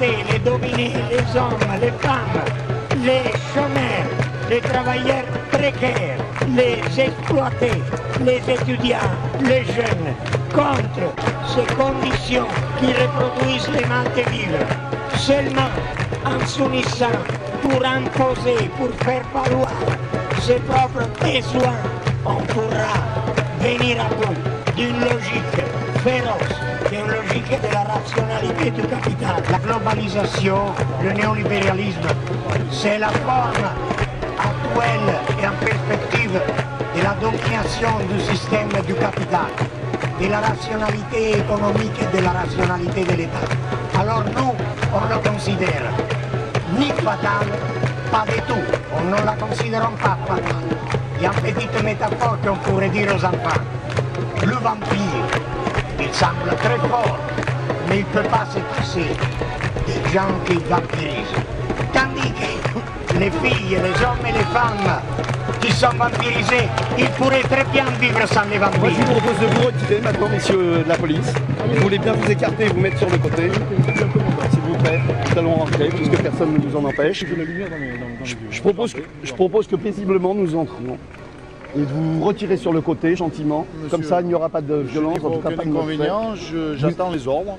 les dominer, les hommes, les femmes, les chômeurs, les travailleurs précaires, les exploiter, les étudiants, les jeunes, contre ces conditions qui reproduisent les mal de vivre. Seulement en s'unissant pour imposer, pour faire valoir ses propres besoins, on pourra venir à bout d'une logique féroce, d'une logique de la rationalité du capital. La globalisation, le néolibéralisme, c'est la forme actuelle et en perspective de la domination du système du capital, de la rationalité économique et de la rationalité de l'État. Alors nous, on le considère ni fatal, pas du tout. On ne la considère pas fatale. Il y a une petite métaphore qu'on pourrait dire aux enfants. Le vampire, il semble très fort, mais il ne peut pas se passer des gens qui vampirisent. Tandis que les filles, les hommes et les femmes qui sont vampirisés, ils pourraient très bien vivre sans les Moi, je vampires. vous propose de vous retirer maintenant, messieurs de la police. Vous voulez bien vous écarter et vous mettre sur le côté. S'il vous plaît, nous allons rentrer puisque personne ne nous en empêche. Je, je propose, que, je propose que paisiblement nous entrions. Et de vous retirer sur le côté gentiment. Comme ça, il n'y aura pas de violence, en tout cas aucun pas de inconvénient, j'attends les ordres.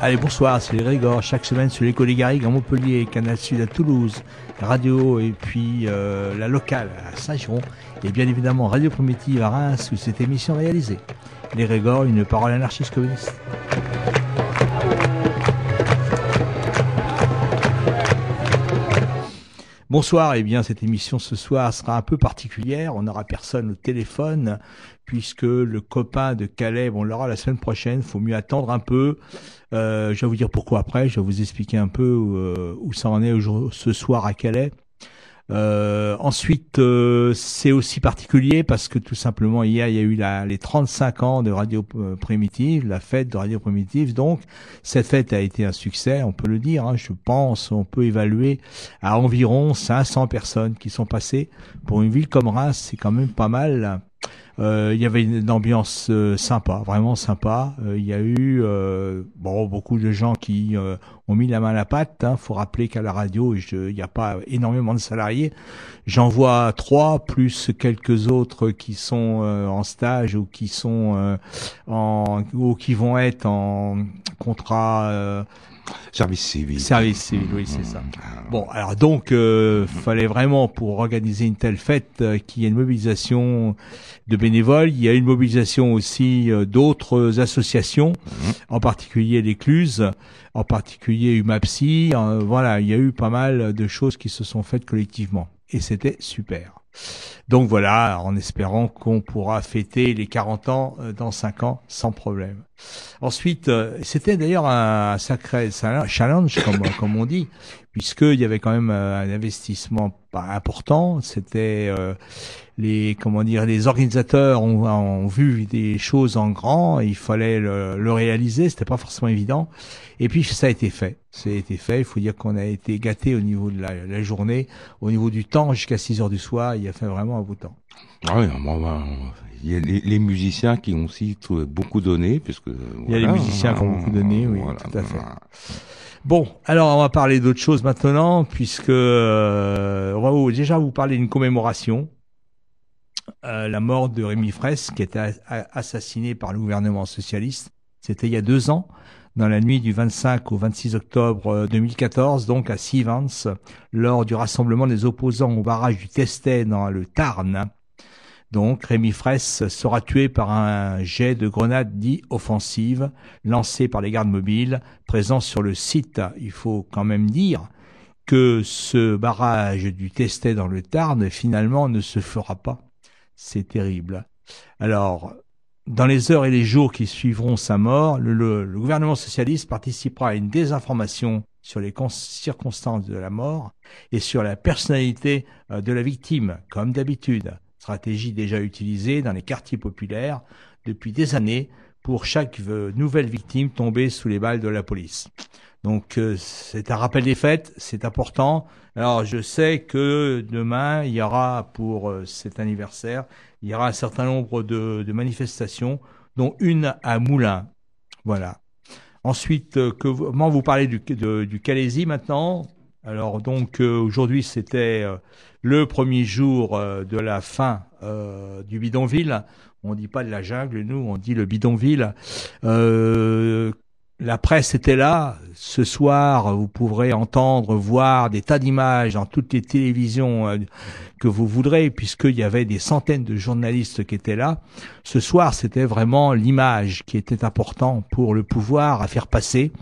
Allez, bonsoir, c'est les Régors, chaque semaine sur l'écho des Garrigues à Montpellier, Canal Sud à Toulouse, Radio et puis euh, la locale à Saint-Giron et bien évidemment Radio Primitive à Reims où cette émission est réalisée. Les Régors, une parole anarchiste communiste. Bonsoir, et bien cette émission ce soir sera un peu particulière. On n'aura personne au téléphone puisque le copain de Caleb, on l'aura la semaine prochaine. Faut mieux attendre un peu. Euh, je vais vous dire pourquoi après. Je vais vous expliquer un peu euh, où ça en est ce soir à Calais. Euh, ensuite, euh, c'est aussi particulier parce que tout simplement hier il y a eu la, les 35 ans de Radio euh, Primitive, la fête de Radio Primitive. Donc cette fête a été un succès, on peut le dire. hein. je pense, on peut évaluer à environ 500 personnes qui sont passées. Pour une ville comme Reims, c'est quand même pas mal. Euh, Il y avait une ambiance euh, sympa, vraiment sympa. Euh, Il y a eu bon beaucoup de gens qui ont mis la main à la pâte. Hein. Faut rappeler qu'à la radio, il n'y a pas énormément de salariés. J'en vois trois plus quelques autres qui sont en stage ou qui sont en ou qui vont être en contrat Service civil. Service civil, oui, c'est ça. Ah, Bon, alors donc, euh, fallait vraiment pour organiser une telle fête euh, qu'il y ait une mobilisation de bénévoles. Il y a une mobilisation aussi euh, d'autres associations, en particulier l'Écluse, en particulier UMAPSI. euh, voilà, il y a eu pas mal de choses qui se sont faites collectivement, et c'était super. Donc voilà, en espérant qu'on pourra fêter les 40 ans euh, dans 5 ans sans problème. Ensuite, euh, c'était d'ailleurs un sacré challenge, comme, comme on dit, puisqu'il y avait quand même euh, un investissement pas important. C'était euh, les comment dire, les organisateurs ont, ont vu des choses en grand, et il fallait le, le réaliser. C'était pas forcément évident. Et puis ça a été fait. Ça a été fait. Il faut dire qu'on a été gâté au niveau de la, la journée, au niveau du temps jusqu'à 6 heures du soir. Il a fait vraiment un de temps. Ah oui, ben, il y a les, les musiciens qui ont aussi beaucoup donné, puisque Il y a les musiciens qui ont beaucoup donné, oui, voilà, tout à fait. voilà. Bon, alors on va parler d'autre chose maintenant, puisque euh, déjà vous parler d'une commémoration, euh, la mort de Rémi Fraisse, qui était assassiné par le gouvernement socialiste. C'était il y a deux ans, dans la nuit du 25 au 26 octobre euh, 2014, donc à Sivens, lors du rassemblement des opposants au barrage du Testet dans le Tarn. Donc, Rémi Fraisse sera tué par un jet de grenade dit offensive lancé par les gardes mobiles présents sur le site. Il faut quand même dire que ce barrage du Testet dans le Tarn, finalement, ne se fera pas. C'est terrible. Alors, dans les heures et les jours qui suivront sa mort, le, gouvernement socialiste participera à une désinformation sur les cons- circonstances de la mort et sur la personnalité euh, de la victime, comme d'habitude. Stratégie déjà utilisée dans les quartiers populaires depuis des années pour chaque euh, nouvelle victime tombée sous les balles de la police. Donc euh, c'est un rappel des faits, c'est important. Alors je sais que demain il y aura pour euh, cet anniversaire, il y aura un certain nombre de, manifestations, dont une à Moulins. Voilà. Ensuite, comment vous parlez du, de- du maintenant? Alors donc euh, aujourd'hui c'était euh, le premier jour euh, de la fin du bidonville. On dit pas de la jungle, nous on dit le bidonville. La presse était là. Ce soir, vous pourrez entendre, voir des tas d'images dans toutes les télévisions euh, que vous voudrez, puisqu'il y avait des centaines de journalistes qui étaient là. Ce soir, c'était vraiment l'image qui était important pour le pouvoir à faire passer.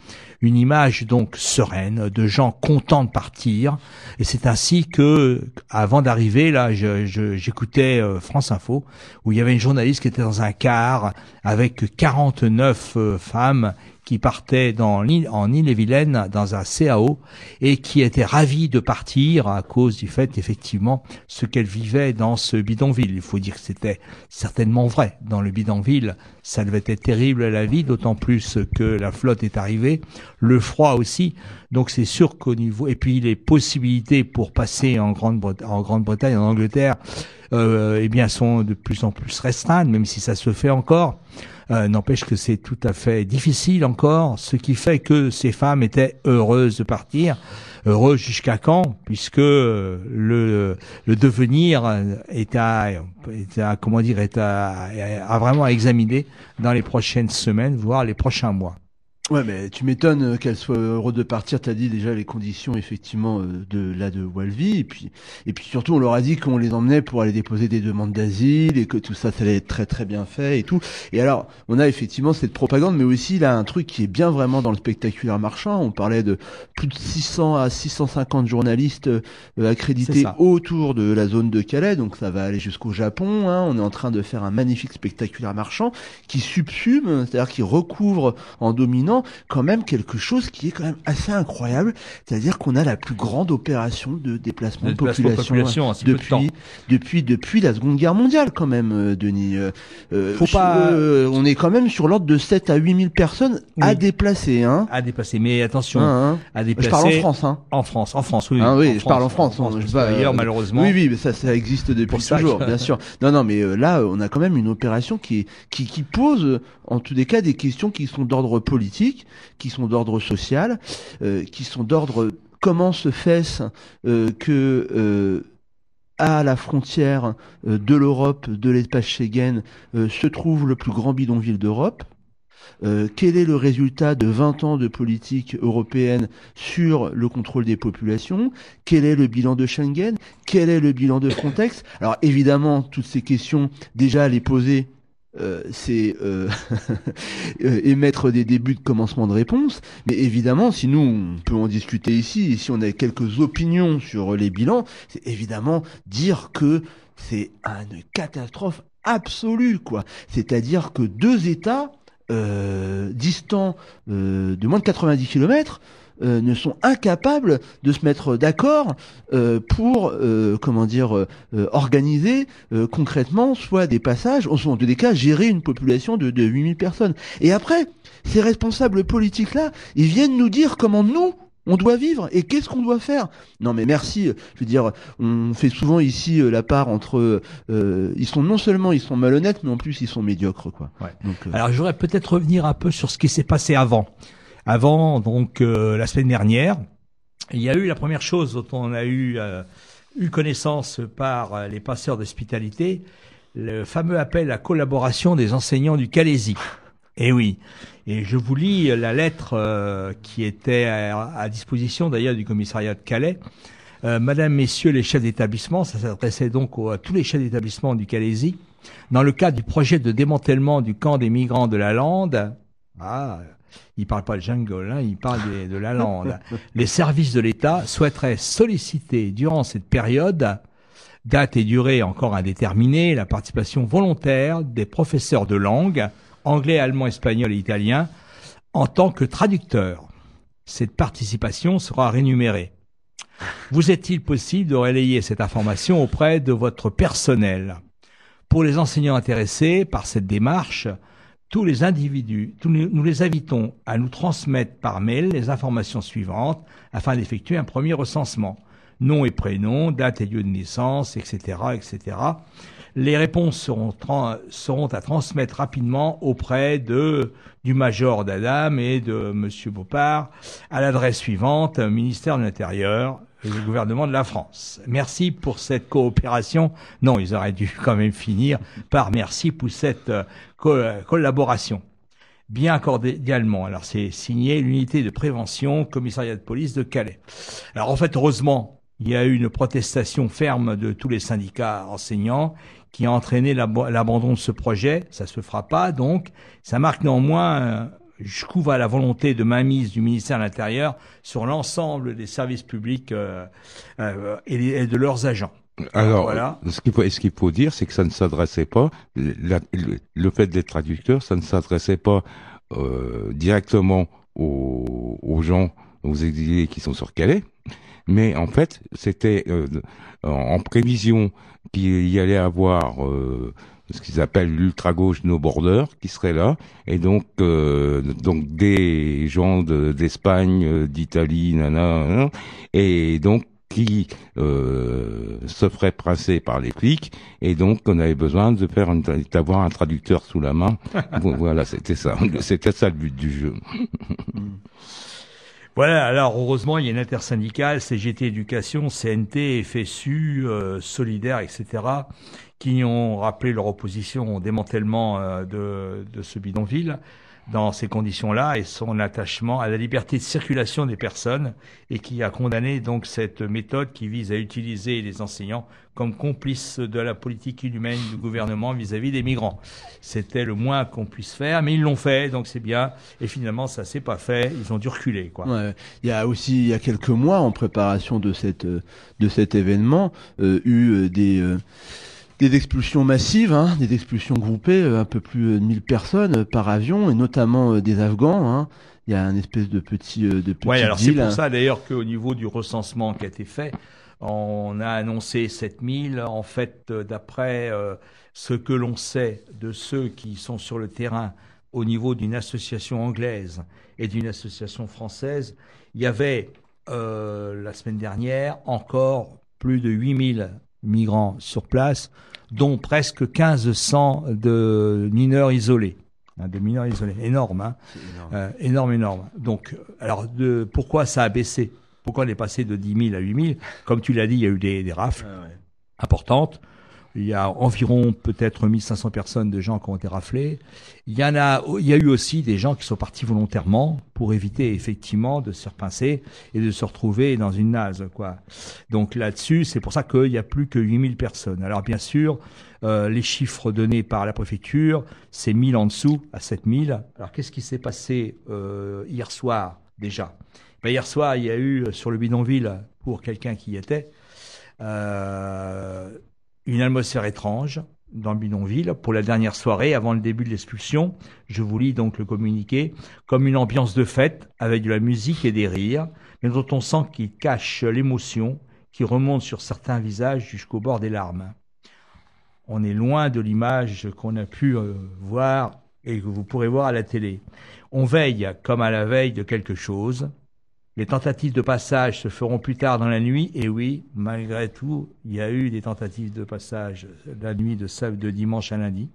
Une image donc sereine, de gens contents de partir. Et c'est ainsi que, avant d'arriver, là, j'écoutais euh, France Info, où il y avait une journaliste qui était dans un car avec 49 euh, femmes qui partaient dans l'île, en Île-et-Vilaine dans un CAO et qui étaient ravies de partir à cause du fait effectivement ce qu'elles vivaient dans ce bidonville. Il faut dire que c'était certainement vrai. Dans le bidonville, ça devait être terrible la vie, d'autant plus que la flotte est arrivée, le froid aussi. Donc c'est sûr qu'au niveau et puis les possibilités pour passer en Grande-Bretagne, en Grande-Bretagne, en Angleterre, euh, eh bien sont de plus en plus restreintes, même si ça se fait encore. Euh, N'empêche que c'est tout à fait difficile encore, ce qui fait que ces femmes étaient heureuses de partir. Heureuses jusqu'à quand? Puisque euh, le, le devenir est à, est comment dire est à, à vraiment à examiner dans les prochaines semaines, voire les prochains mois. Ouais, mais tu m'étonnes euh, qu'elle soit heureuse de partir. T'as dit déjà les conditions effectivement euh, de là de Walvie, et puis et puis surtout on leur a dit qu'on les emmenait pour aller déposer des demandes d'asile et que tout ça ça allait être très très bien fait et tout. Et alors on a effectivement cette propagande, mais aussi là un truc qui est bien vraiment dans le spectaculaire marchand. On parlait de plus de 600 à 650 journalistes euh, accrédités autour de la zone de Calais, donc ça va aller jusqu'au Japon. Hein. On est en train de faire un magnifique spectaculaire marchand qui subsume, c'est-à-dire qui recouvre en dominant quand même quelque chose qui est quand même assez incroyable, c'est-à-dire qu'on a la plus grande opération de déplacement de, population, en de temps. depuis, depuis depuis la Seconde Guerre mondiale quand même, euh, Denis. Euh, euh, Faut pas- euh, on est quand même sur l'ordre de 7 à 8 000 personnes à déplacer, hein. À dépasser, mais attention, Hein, hein. à Je déplacer. parle en France, hein. En France, en France, oui. Ah oui, en je parle en France, hein, je parce vais- qu'ailleurs, malheureusement. Oui, oui, mais ça, ça existe depuis toujours, bien sûr. Non, non, mais là, on a quand même une opération qui, qui, qui pose, en tous les cas, des questions qui sont d'ordre politique, qui sont d'ordre social, euh, qui sont d'ordre comment se fait-ce euh, que euh, à la frontière de l'Europe, de l'espace Schengen, se trouve le plus grand bidonville d'Europe. Quel est le résultat de 20 ans de politique européenne sur le contrôle des populations Quel est le bilan de Schengen Quel est le bilan de Frontex? Alors évidemment, toutes ces questions, déjà les poser, euh, c'est euh, euh, émettre des débuts de commencement de réponse. Mais évidemment, si nous, on peut en discuter ici, si on a quelques opinions sur les bilans, c'est évidemment dire que c'est une catastrophe absolue, quoi. C'est-à-dire que deux États distants de moins de 90 km euh, ne sont incapables de se mettre d'accord euh, pour euh, comment dire euh, organiser euh, concrètement soit des passages, ou soit en tous les cas gérer une population de, de 8000 personnes. Et après, ces responsables politiques là, ils viennent nous dire comment nous on doit vivre et qu'est-ce qu'on doit faire Non mais merci, je veux dire, on fait souvent ici euh, la part entre euh, ils sont non seulement ils sont malhonnêtes mais en plus ils sont médiocres quoi. Ouais. Donc euh, Alors, je voudrais peut-être revenir un peu sur ce qui s'est passé avant. Avant, donc, euh, la semaine dernière, il y a eu la première chose dont on a eu, euh, eu connaissance par euh, les passeurs d'hospitalité, le fameux appel à collaboration des enseignants du Calaisie. Et oui. Et je vous lis la lettre euh, qui était à, à disposition d'ailleurs du commissariat de Calais. Euh, Madame, Messieurs les chefs d'établissement, ça s'adressait donc au- à tous les chefs d'établissement du Calaisie, dans le cadre du projet de démantèlement du camp des migrants de la Lande. Ah, il parle pas de jungle, hein, il parle des- de la Lande. les services de l'État souhaiteraient solliciter durant cette période, date et durée encore indéterminée, la participation volontaire des professeurs de langue, anglais, allemand, espagnol et italien, en tant que traducteurs. Cette participation sera rémunérée. Vous est-il possible de relayer cette information auprès de votre personnel? Pour les enseignants intéressés par cette démarche, tous les individus, nous les invitons à nous transmettre par mail les informations suivantes afin d'effectuer un premier recensement. nom et prénom, date et lieu de naissance, etc., etc. Les réponses seront, à transmettre rapidement auprès de du major d'Adam et de Monsieur Beaupart à l'adresse suivante, ministère de l'Intérieur, le gouvernement de la France. Merci pour cette coopération. Non, ils auraient dû quand même finir par merci pour cette collaboration. Bien cordialement. Alors c'est signé l'unité de prévention, commissariat de police de Calais. Alors en fait, heureusement, il y a eu une protestation ferme de tous les syndicats enseignants qui a entraîné l'abandon de ce projet. Ça se fera pas, donc ça marque néanmoins euh, couvre à la volonté de mainmise du ministère de l'Intérieur sur l'ensemble des services publics euh, euh, et, de leurs agents. Alors, voilà. ce qu'il faut, ce qu'il faut dire, c'est que ça ne s'adressait pas, le, fait d'être traducteur, ça ne s'adressait pas euh, directement aux, aux, gens, aux exilés qui sont sur Calais, mais en fait, c'était euh, en prévision qu'il y allait avoir euh, ce qu'ils appellent l'ultra gauche no border qui serait là et donc euh, donc des gens d'Espagne de, d'Italie nana, et donc qui euh, se ferait presser par les flics et donc on avait besoin de faire d'avoir un traducteur sous la main. Voilà c'était ça. C'était ça le but du jeu. Voilà, alors heureusement, il y a une intersyndicale, CGT Éducation, CNT, FSU, euh, Solidaire, etc., qui ont rappelé leur opposition au démantèlement euh, de, de ce bidonville dans ces conditions-là et son attachement à la liberté de circulation des personnes et qui a condamné donc cette méthode qui vise à utiliser les enseignants comme complices de la politique inhumaine du gouvernement vis-à-vis des migrants. C'était le moins qu'on puisse faire, mais ils l'ont fait, donc c'est bien. Et finalement, ça s'est pas fait. Ils ont dû reculer, quoi. Il y a aussi, il y a quelques mois, en préparation de cette de cet événement, euh, eu euh, des euh, des expulsions massives, hein, des expulsions groupées, euh, un peu plus de 1000 personnes euh, par avion, et notamment euh, des Afghans. Hein. Il y a un espèce de petit, de petit. Ouais, alors c'est pour ça d'ailleurs qu'au niveau du recensement qui a été fait, on a annoncé 7000. En fait, d'après ce que l'on sait de ceux qui sont sur le terrain au niveau d'une association anglaise et d'une association française, il y avait la semaine dernière encore plus de 8000 migrants sur place, dont presque 1500 de mineurs isolés. Hein, de mineurs isolés. Énorme, hein énorme. Euh, énorme, énorme. Donc, alors, de, pourquoi ça a baissé? Pourquoi on est passé de 10 000 à 8 000 Comme tu l'as dit, il y a eu des, des rafles ah importantes. Il y a environ peut-être 1500 personnes de gens qui ont été raflés. Il y en a, il y a eu aussi des gens qui sont partis volontairement pour éviter effectivement de se repincer et de se retrouver dans une nase, quoi. Donc là-dessus, c'est pour ça qu'il y a plus que 8000 personnes. Alors bien sûr, euh, les chiffres donnés par la préfecture, c'est 1000 en dessous à 7000. Alors qu'est-ce qui s'est passé euh, hier soir déjà? Ben, Hier soir, il y a eu sur le bidonville, pour quelqu'un qui y était, euh, une atmosphère étrange dans le bidonville pour la dernière soirée avant le début de l'expulsion. Je vous lis donc le communiqué comme une ambiance de fête avec de la musique et des rires, mais dont on sent qu'il cache l'émotion qui remonte sur certains visages jusqu'au bord des larmes. On est loin de l'image qu'on a pu euh, voir et que vous pourrez voir à la télé. On veille comme à la veille de quelque chose, les tentatives de passage se feront plus tard dans la nuit, et oui, malgré tout, il y a eu des tentatives de passage la nuit de, de dimanche à lundi.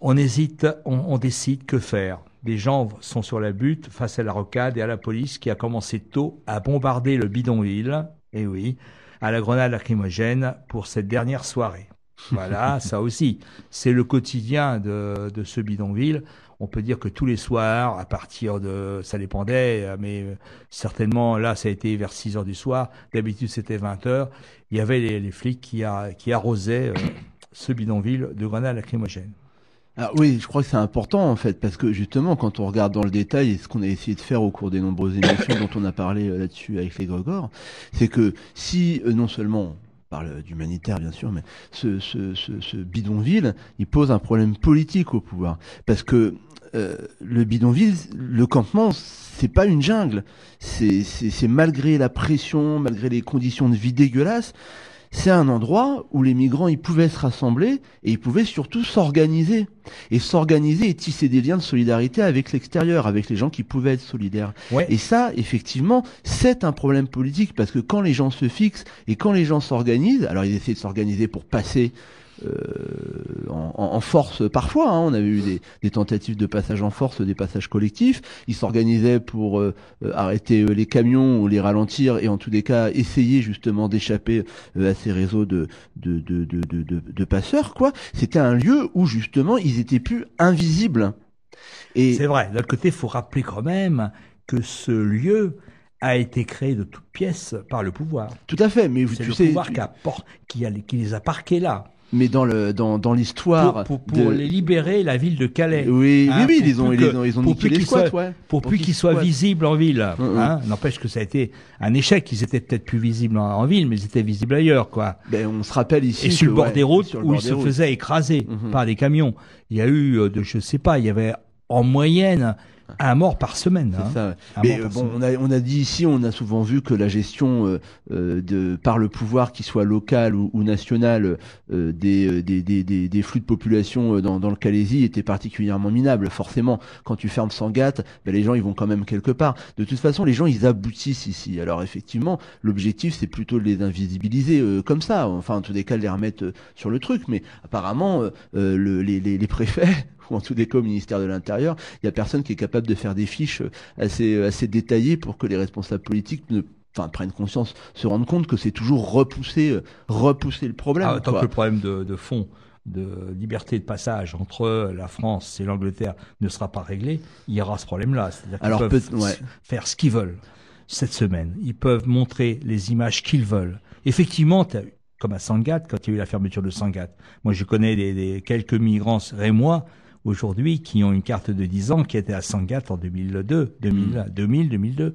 On hésite, on, décide que faire. Des gens sont sur la butte face à la rocade et à la police qui a commencé tôt à bombarder le bidonville, et oui, à la grenade lacrymogène pour cette dernière soirée. Voilà, ça aussi, c'est le quotidien de, de ce bidonville on peut dire que tous les soirs, à partir de, ça dépendait, euh, mais euh, certainement là, ça a été vers 6 heures du soir. D'habitude, c'était 20 heures. Il y avait les, flics qui, qui arrosaient euh, ce bidonville de grenades lacrymogènes. Alors oui, je crois que c'est important en fait, parce que justement, quand on regarde dans le détail, et ce qu'on a essayé de faire au cours des nombreuses émissions dont on a parlé là-dessus avec les Gregor, c'est que si non seulement parle d'humanitaire bien sûr, mais ce, ce, ce, ce, bidonville, il pose un problème politique au pouvoir. Parce que euh, le bidonville, le campement, c'est pas une jungle. C'est malgré la pression, malgré les conditions de vie dégueulasses, c'est un endroit où les migrants ils pouvaient se rassembler et ils pouvaient surtout s'organiser et s'organiser et tisser des liens de solidarité avec l'extérieur, avec les gens qui pouvaient être solidaires. Ouais. Et ça, effectivement, c'est un problème politique parce que quand les gens se fixent et quand les gens s'organisent, alors ils essaient de s'organiser pour passer en, en- force parfois. hein. on avait eu des, des tentatives de passage en force, des passages collectifs. Ils s'organisaient pour euh, euh, arrêter euh, les camions ou les ralentir et en tous les cas essayer justement d'échapper euh, à ces réseaux de, de, de, de, de, de- de passeurs. quoi. C'était un lieu où justement ils étaient plus invisibles. Et C'est vrai. D'un côté, il faut rappeler quand même que ce lieu a été créé de toutes pièces par le pouvoir. tout à fait, mais vous- C'est le sais, pouvoir qui, a por- qui, a- qui les a parqués là mais dans le dans, dans l'histoire pour, pour de- les libérer la ville de Calais. oui, Hein, oui, oui, pour ils ont, ils que- ont, ils ont pour niqué plus les qu'ils squats, soient- ouais. Pour, Pour plus qu'ils qu'ils soient squattent. visibles en ville. Mm, mm. Hein, N'empêche que ça a été un échec. Ils étaient peut-être plus visibles en, en ville, mais ils étaient visibles ailleurs, quoi. Ben, on se rappelle ici. Et sur le bord ouais, des routes où ils se faisaient écraser Mhm. par des camions. Il y a eu, euh, de, je sais pas, il y avait en moyenne un mort par semaine. Hein. ça. Un Mais euh, bon, semaine. on a, on a dit ici, on a souvent vu que la gestion euh, euh, de par le pouvoir, qui soit local ou, ou national, euh, des, euh, des, des, des, flux de population dans, dans le Calaisie était particulièrement minable. Forcément, quand tu fermes Sangatte, ben, les gens ils vont quand même quelque part. De toute façon, les gens ils aboutissent ici. Alors effectivement, l'objectif c'est plutôt de les invisibiliser euh, comme ça. Enfin, en tous les cas, de les remettre sur le truc. Mais apparemment, le, les, les, les préfets ou en tous les cas au ministère de l'Intérieur, il y a personne qui est capable de faire des fiches euh, assez euh, assez détaillées pour que les responsables politiques ne enfin prennent conscience, se rendent compte que c'est toujours repousser euh, repousser le problème. Ah, tant que le problème de, de fond, de liberté de passage entre la France et l'Angleterre ne sera pas réglé, il y aura ce problème-là. C'est-à-dire qu'ils peuvent peut- ouais. faire ce qu'ils veulent cette semaine. Ils peuvent montrer les images qu'ils veulent. Effectivement, comme à Sangatte, quand il y a eu la fermeture de Sangatte. Moi, je connais des, des- quelques migrants rémois aujourd'hui qui ont une carte de 10 ans qui étaient à Sangatte en 2002, 2000, 2000, 2002.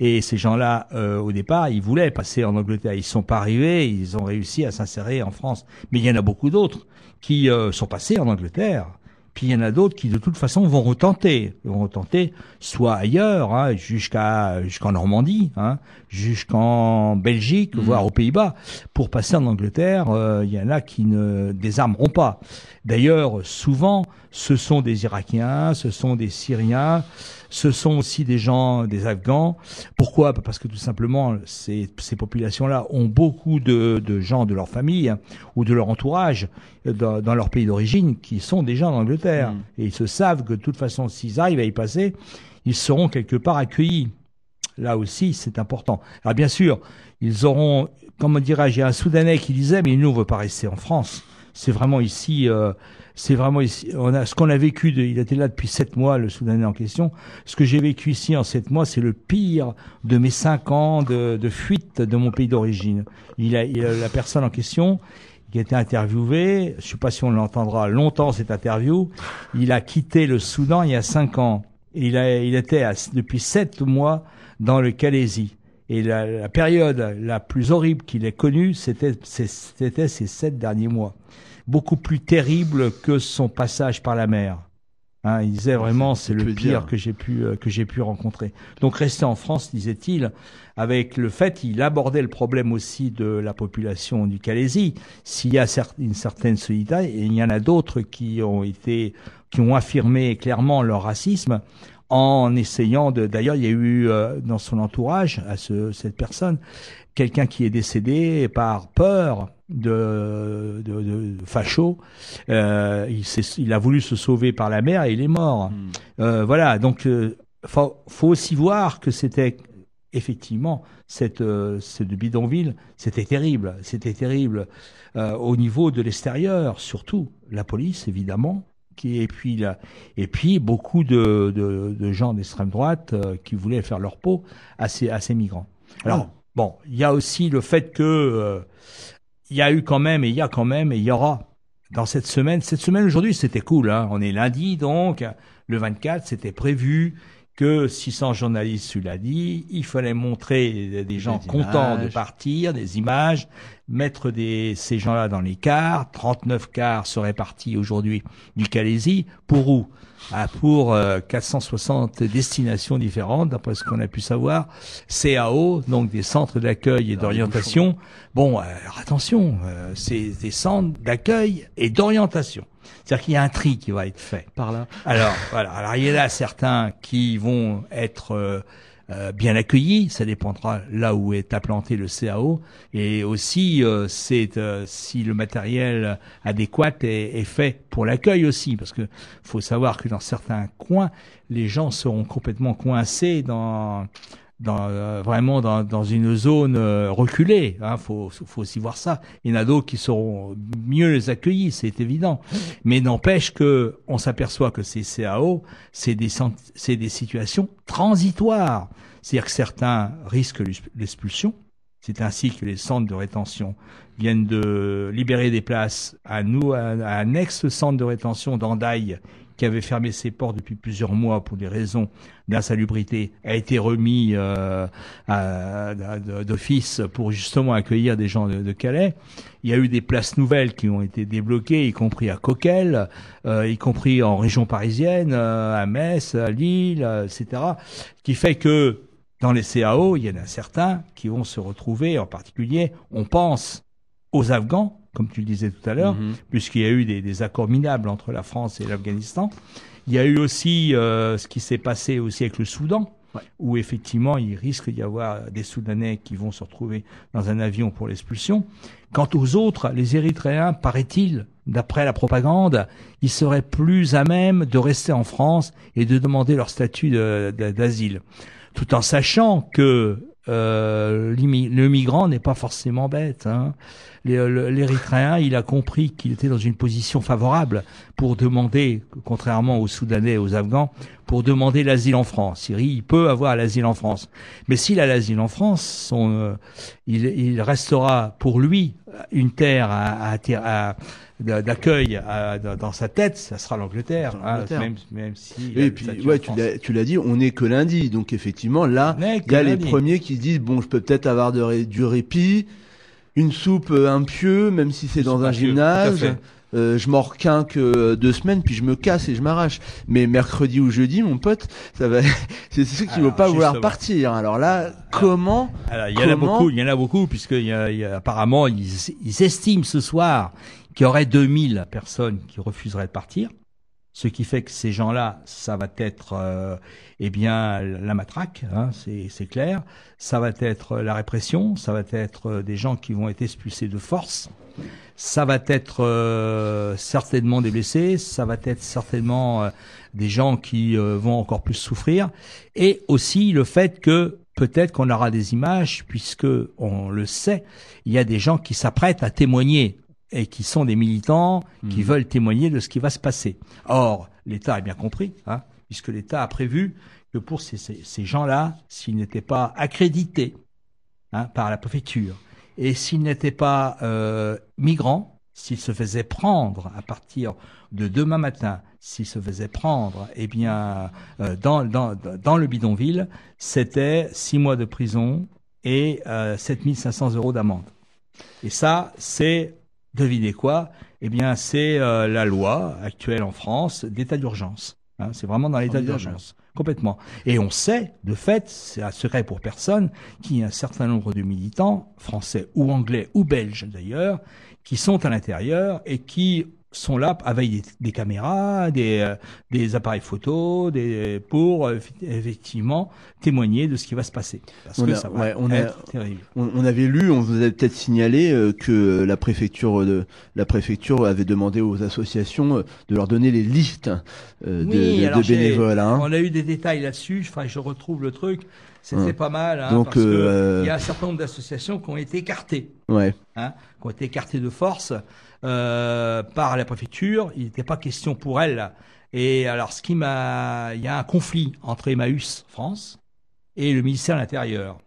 Et ces gens-là, euh, au départ, ils voulaient passer en Angleterre. Ils sont pas arrivés, ils ont réussi à s'insérer en France. Mais il y en a beaucoup d'autres qui euh, sont passés en Angleterre. Puis il y en a d'autres qui de toute façon vont retenter, vont retenter soit ailleurs, hein, jusqu'à jusqu'en Normandie, hein, jusqu'en Belgique, voire aux Pays-Bas, pour passer en Angleterre. euh, il y en a qui ne désarmeront pas. D'ailleurs, souvent, ce sont des Irakiens, ce sont des Syriens, ce sont aussi des gens, des Afghans. Pourquoi? Parce que tout simplement, ces, ces populations-là ont beaucoup de, de gens de leur famille hein, ou de leur entourage euh, dans, dans leur pays d'origine qui sont déjà en Angleterre. Mm. Et ils se savent que de toute façon, s'ils arrivent à y passer, ils seront quelque part accueillis. Là aussi, c'est important. Alors bien sûr, ils auront, comment dirais-je, il y a un Soudanais qui disait, mais nous, on veut pas rester en France. C'est vraiment ici, euh, c'est vraiment ici. On a ce qu'on a vécu. De, il était là depuis sept mois, le Soudanais en question. Ce que j'ai vécu ici en sept mois, c'est le pire de mes cinq ans de, de fuite de mon pays d'origine. Il il a- la personne en question qui a été interviewé, je sais pas si on l'entendra longtemps cette interview. Il a quitté le Soudan il y a cinq ans. Il a, il était à- depuis sept mois dans le Calaisie. Et la, la période la plus horrible qu'il ait connue, c'était ces sept derniers mois. Beaucoup plus terrible que son passage par la mer. Hein, il disait vraiment c'est le pire dire. que j'ai pu euh, que j'ai pu rencontrer. Donc rester en France, disait-il, avec le fait il abordait le problème aussi de la population du Calaisie. S'il y a une certaine solidarité, et il y en a d'autres qui ont été qui ont affirmé clairement leur racisme en essayant de. D'ailleurs, il y a eu euh, dans son entourage à ce, cette personne quelqu'un qui est décédé par peur de, de, de, de facho. Euh, il, a voulu se sauver par la mer et il est mort. Mm. Euh, voilà, donc faut, faut aussi voir que c'était effectivement cette, euh, cette bidonville, c'était terrible, c'était terrible euh, au niveau de l'extérieur, surtout la police évidemment, qui et puis la, et puis beaucoup de, de, de gens d'extrême droite euh, qui voulaient faire leur peau à ces, à ces migrants. Alors bon, il y a aussi le fait que euh, il y a eu quand même et il y a quand même et il y aura dans cette semaine. Cette semaine aujourd'hui, c'était cool. Hein. On est lundi donc, le 24, c'était prévu que 600 journalistes l'a dit, il fallait montrer des gens Des contents de partir, des images, mettre des, ces gens-là dans les cars. 39 cars seraient partis aujourd'hui du Calaisie. Pour où? Ah, Pour euh, 460 destinations différentes, d'après ce qu'on a pu savoir. CAO, donc des centres d'accueil et d'orientation. Bon, euh, alors attention, euh, c'est des centres d'accueil et d'orientation. C'est-à-dire qu'il y a un tri qui va être fait. Par là. Alors voilà, alors il y en a certains qui vont être euh, euh, bien accueillis, ça dépendra là où est implanté le CAO, et aussi euh, c'est euh, si le matériel adéquat est, est fait pour l'accueil aussi, parce que faut savoir que dans certains coins, les gens seront complètement coincés dans dans, euh, vraiment dans, dans une zone euh, reculée. Hein, faut, faut aussi voir ça. Il y en a d'autres qui seront mieux les accueillis, c'est évident. Mais n'empêche que on s'aperçoit que ces CAO, c'est des, c'est des situations transitoires. C'est-à-dire que certains risquent l'ex- l'expulsion. C'est ainsi que les centres de rétention viennent de libérer des places à nous, à, un ex-centre de rétention d'Andaille qui avait fermé ses portes depuis plusieurs mois pour des raisons d'insalubrité, a été remis euh, d'office pour justement accueillir des gens de, Calais. Il y a eu des places nouvelles qui ont été débloquées, y compris à Coquel, euh, y compris en région parisienne, euh, à Metz, à Lille, etc. Qui fait que dans les CAO, il y en a certains qui vont se retrouver, en particulier, on pense aux Afghans, comme tu le disais tout à l'heure, Mhm. puisqu'il y a eu des, des accords minables entre la France et l'Afghanistan. Il y a eu aussi euh, ce qui s'est passé aussi avec le Soudan, Ouais. où effectivement il risque d'y avoir des Soudanais qui vont se retrouver dans un avion pour l'expulsion. Quant aux autres, les Érythréens, paraît-il, d'après la propagande, ils seraient plus à même de rester en France et de demander leur statut d'asile, tout en sachant que euh, le migrant n'est pas forcément bête. Hein. Le- L'Érythréen, il a compris qu'il était dans une position favorable pour demander, contrairement aux Soudanais et aux Afghans, pour demander l'asile en France. Il, peut avoir l'asile en France. Mais s'il a l'asile en France, euh, il, restera pour lui une terre à, à, à- d'accueil à- dans dans sa tête, ça sera l'Angleterre, hein, même, même si Et puis, ouais, tu l'as, dit, on n'est que lundi, donc effectivement, là, il y a les premiers qui se disent, bon, je peux peut-être avoir de du répit, une soupe, euh, un pieu, même si c'est dans un gymnase. Euh, je m'en requins que euh, deux semaines, puis je me casse et je m'arrache. Mais mercredi ou jeudi, mon pote, ça va, c'est ceux qui ne vont pas vouloir partir. Alors là, comment Alors, il y en a Comment beaucoup, il y en a beaucoup, puisque y a, y a- apparemment, ils, ils estiment ce soir qu'il y aurait 2000 personnes qui refuseraient de partir. Ce qui fait que ces gens-là, ça va être, euh, eh bien, la matraque, hein, c'est clair. Ça va être la répression, ça va être euh, des gens qui vont être expulsés de force. Ça va être euh, certainement des blessés, ça va être certainement des gens qui vont encore plus souffrir, et aussi le fait que peut-être qu'on aura des images, puisque on le sait, il y a des gens qui s'apprêtent à témoigner et qui sont des militants qui Mhm. veulent témoigner de ce qui va se passer. Or, l'État a bien compris, hein, puisque l'État a prévu que pour ces, ces, ces gens-là, s'ils n'étaient pas accrédités hein, par la préfecture et s'ils n'étaient pas euh, migrants, s'ils se faisaient prendre à partir de demain matin, s'ils se faisaient prendre, eh bien, euh, dans, dans, dans le bidonville, c'était six mois de prison et euh, 7500 euros d'amende. Et ça, c'est, devinez quoi? Eh bien, c'est euh, la loi actuelle en France d'état d'urgence. Hein, c'est vraiment dans l'état d'urgence, complètement. Et on sait, de fait, c'est un secret pour personne, qu'il y a un certain nombre de militants, français ou anglais ou belges d'ailleurs, qui sont à l'intérieur et qui sont là avec des, des caméras, des, euh, des appareils photo, des, pour euh, effectivement témoigner de ce qui va se passer. Parce On que a- ça va ouais, on a- être terrible. on, on avait lu, on vous avait peut-être signalé euh, que la préfecture de la préfecture avait demandé aux associations euh, de leur donner les listes euh, de- Oui, de, bénévoles. hein. On a eu des détails là-dessus. Enfin, je retrouve le truc. C'était Hum. pas mal, hein, Donc, parce euh, il y a un certain nombre d'associations qui ont été écartées, Ouais. hein, qui ont été écartées de force euh, par la préfecture. Il n'était pas question pour elles. Et alors, ce qui m'a, il y a un conflit entre Emmaüs France et le ministère de l'Intérieur.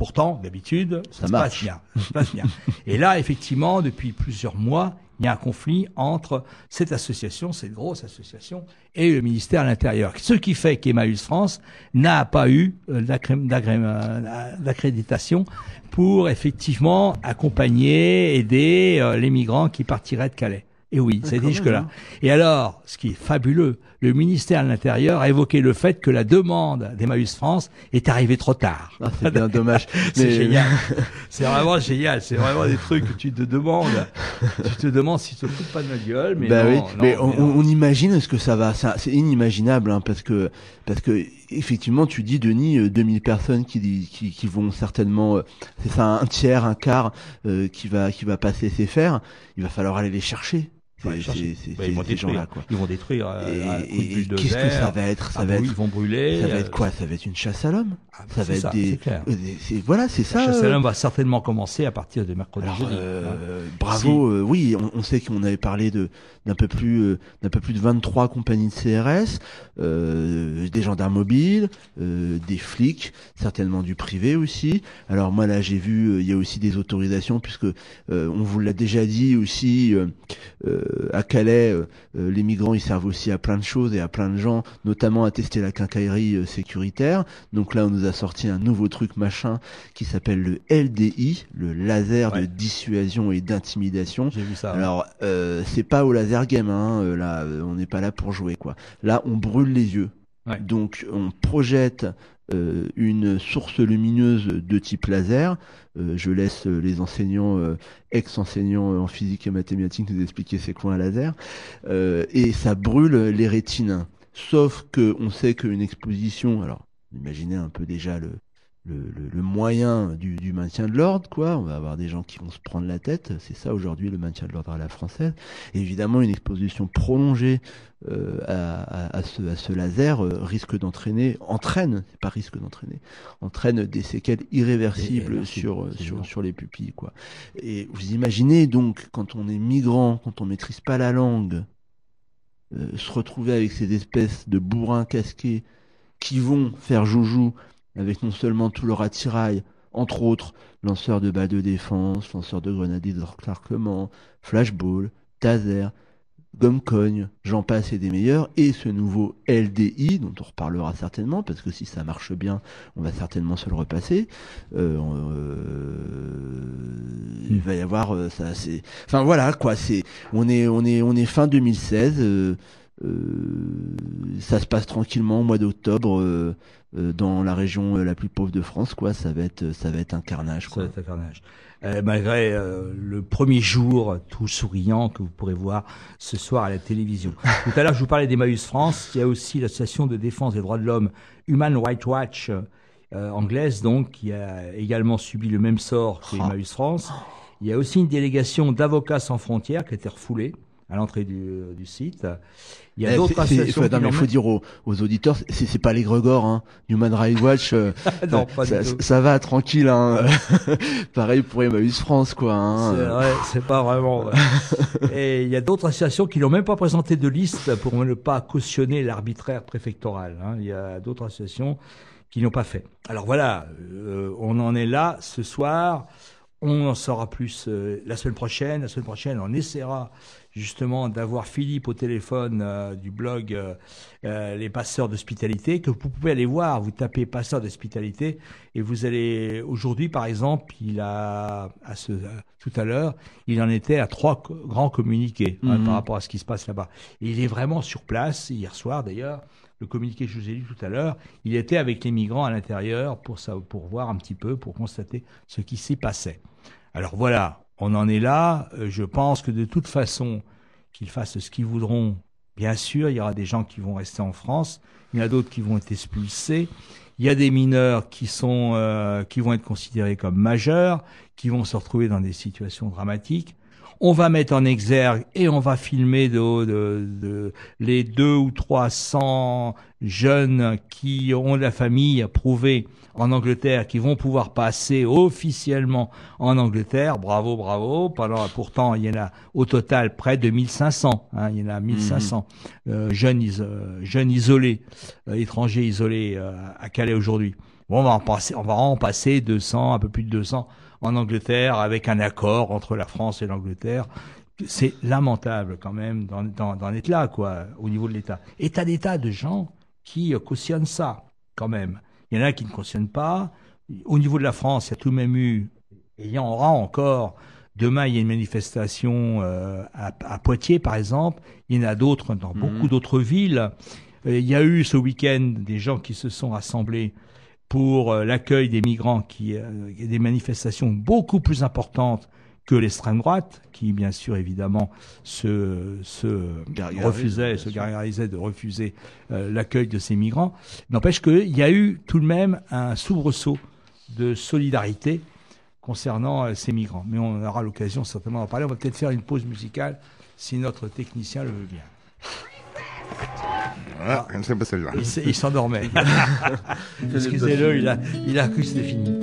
Pourtant, d'habitude, ça, Ça se marche. passe bien. Ça se passe bien. Et là, effectivement, depuis plusieurs mois, il y a un conflit entre cette association, cette grosse association, et le ministère de l'Intérieur. Ce qui fait qu'Emmaüs France n'a pas eu euh, euh, d'accréditation pour effectivement accompagner, aider euh, les migrants qui partiraient de Calais. Et oui, c'est quand même, jusque-là. hein. Et alors, ce qui est fabuleux, le ministère de l'Intérieur a évoqué le fait que la demande d'Emmaüs France est arrivée trop tard. Ah, c'est bien dommage. C'est Mais- génial. C'est vraiment génial. C'est vraiment des trucs que tu te demandes. Tu te demandes si tu te fous pas de notre gueule, mais bah non, oui, non, mais on, mais non. on imagine ce que ça va. ça- C'est inimaginable hein, parce que parce que effectivement, tu dis Denis, euh, 2000 personnes qui qui, qui vont certainement, euh, c'est ça, un tiers, un quart euh, qui va qui va passer ses fers. Il va falloir aller les chercher. Ils vont détruire. Ils vont détruire. euh, Et, qu'est-ce que ça va être? Ça Ah va être ils vont brûler. ça va euh, être quoi? Ça va être une chasse à l'homme? Ah, Ça va être des euh, voilà, c'est ça. La chasse à euh, l'homme va certainement commencer à partir de mercredi euh, bravo, euh, oui, on sait qu'on avait parlé de d'un peu plus euh, d'un peu plus de 23 compagnies de CRS, euh, des gendarmes mobiles, euh, des flics, certainement du privé aussi. Alors moi là j'ai vu, il y a aussi des autorisations puisque on vous l'a déjà dit aussi à Calais, les migrants ils servent aussi à plein de choses et à plein de gens, notamment à tester la quincaillerie sécuritaire. Donc là on nous a sorti un nouveau truc machin qui s'appelle le LDI, le laser de dissuasion et d'intimidation. J'ai vu ça. Alors, euh, c'est pas au laser game, hein, euh, là, euh, on n'est pas là pour jouer, quoi. Là, on brûle les yeux. Ouais. Donc, on projette euh, une source lumineuse de type laser. Euh, je laisse les enseignants, euh, ex-enseignants en physique et mathématiques nous expliquer c'est quoi un laser. Et ça brûle les rétines. Sauf que on sait qu'une exposition, alors, imaginez un peu déjà le, le, le, le moyen du, du maintien de l'ordre, quoi. On va avoir des gens qui vont se prendre la tête. C'est ça aujourd'hui le maintien de l'ordre à la française. Et évidemment, une exposition prolongée euh, à, à, ce, à ce laser euh, risque d'entraîner, entraîne, c'est pas risque d'entraîner, entraîne des séquelles irréversibles Irréversibles, sur, c'est sur, sur les pupilles, quoi. Et vous imaginez donc, quand on est migrant, quand on maîtrise pas la langue, euh, se retrouver avec ces espèces de bourrins casqués qui vont faire joujou avec non seulement tout leur attirail, entre autres lanceurs de balles de défense, lanceurs de grenades d'encerclement, flashball, taser, gomme-cogne, j'en passe et des meilleurs, et ce nouveau LDI, dont on reparlera certainement, parce que si ça marche bien, on va certainement se le repasser. Euh, euh, il va y avoir euh, ça, c'est, enfin voilà quoi, c'est, on est, on est, on est fin 2016. euh, euh, ça se passe tranquillement au mois d'octobre euh, euh, dans la région euh, la plus pauvre de France, quoi. Ça va être, ça va être un carnage, Ça quoi. va être un carnage. Euh, malgré euh, le premier jour tout souriant que vous pourrez voir ce soir à la télévision. Tout à l'heure, je vous parlais d'Emmaüs France. Il y a aussi l'association de défense des droits de l'homme Human Rights Watch euh, anglaise, donc, qui a également subi le même sort que Ah. Emmaüs France. Il y a aussi une délégation d'avocats sans frontières qui a été refoulée à l'entrée du, du site. Il y a Eh, d'autres associations l'ont faut dire aux, aux auditeurs, c'est pas les Gregor, hein. Human Rights Watch, euh, Non, pas ça, du tout. ça va tranquille, hein. Pareil pour Emmaüs France, quoi. Hein. C'est vrai, c'est pas vraiment. vrai. Et il y a d'autres associations qui n'ont même pas présenté de liste pour ne pas cautionner l'arbitraire préfectoral. hein. Il y a d'autres associations qui n'ont pas fait. Alors voilà, euh, on en est là ce soir. On en saura plus euh, la semaine prochaine. La semaine prochaine, on essaiera justement d'avoir Philippe au téléphone euh, du blog euh, euh, Les Passeurs d'Hospitalité, que vous pouvez aller voir. Vous tapez Passeurs d'Hospitalité et vous allez aujourd'hui, par exemple, il a à ce tout à l'heure, il en était à trois grands communiqués hein, Mhm. par rapport à ce qui se passe là-bas. Il est vraiment sur place hier soir d'ailleurs. Le communiqué que je vous ai lu tout à l'heure, il était avec les migrants à l'intérieur pour ça, pour voir un petit peu, pour constater ce qui s'y passait. Alors voilà, on en est là. Euh, Je pense que de toute façon, qu'ils fassent ce qu'ils voudront, bien sûr, il y aura des gens qui vont rester en France, il y en a d'autres qui vont être expulsés. Il y a des mineurs qui euh, qui vont être considérés comme majeurs, qui vont se retrouver dans des situations dramatiques. On va mettre en exergue et on va filmer de, de, de- les deux ou trois cents jeunes qui ont de la famille prouvée en Angleterre, qui vont pouvoir passer officiellement en Angleterre. Bravo, bravo. Pourtant, il y en a au total près de 1500. Hein, il y en a 1500 euh, jeunes, euh, jeunes isolés, euh, étrangers isolés euh, à Calais aujourd'hui. Bon, on va en passer, on va en passer 200, un peu plus de 200 en Angleterre avec un accord entre la France et l'Angleterre. C'est lamentable quand même d'en, être là, quoi, au niveau de l'État. Et t'as des tas de gens qui euh, cautionnent ça, quand même. Il y en a qui ne cautionnent pas. Au niveau de la France, il y a tout de même eu, et il y en aura encore, demain il y a une manifestation euh, à, à Poitiers, par exemple. Il y en a d'autres dans beaucoup d'autres villes. Euh, Il y a eu ce week-end des gens qui se sont rassemblés pour euh, l'accueil des migrants, qui euh, des manifestations beaucoup plus importantes que l'extrême droite, qui bien sûr évidemment se, se refusait, se gargarisait de refuser euh, l'accueil de ces migrants. N'empêche qu'il y a eu tout de même un soubresaut de solidarité concernant euh, ces migrants. Mais on aura l'occasion certainement d'en parler. On va peut-être faire une pause musicale si notre technicien le veut bien. Voilà, je ne sais pas celle-là. Il s'endormait. Excusez-le, il a, il a cru que c'était fini.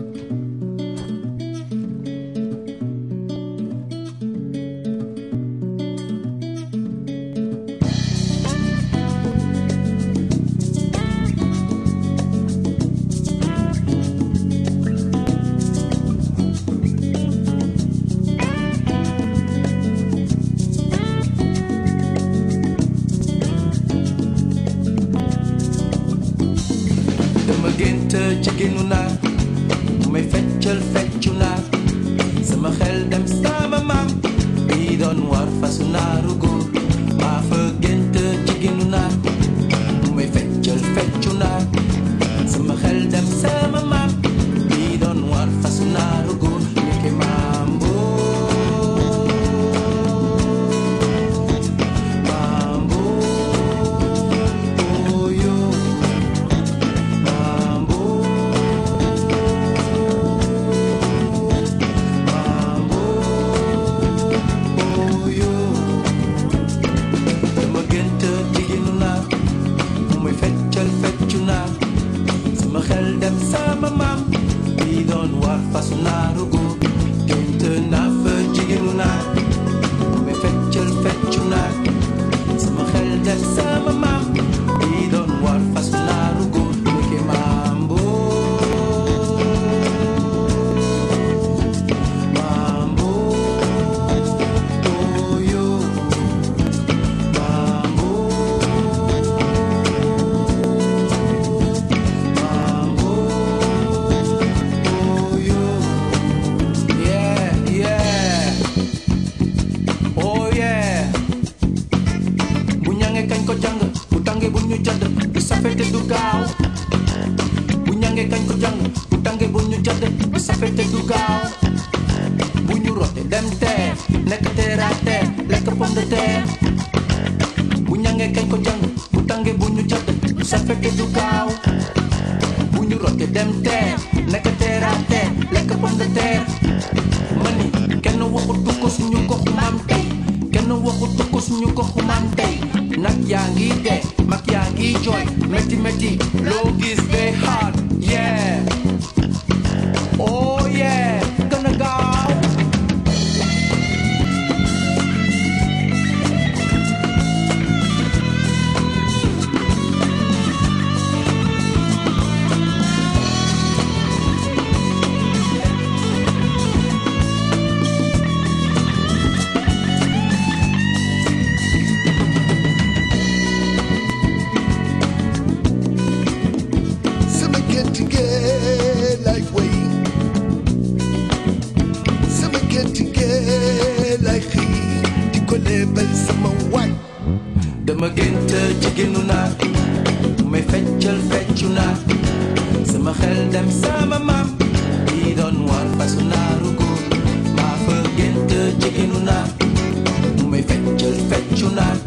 Feccal feccu naar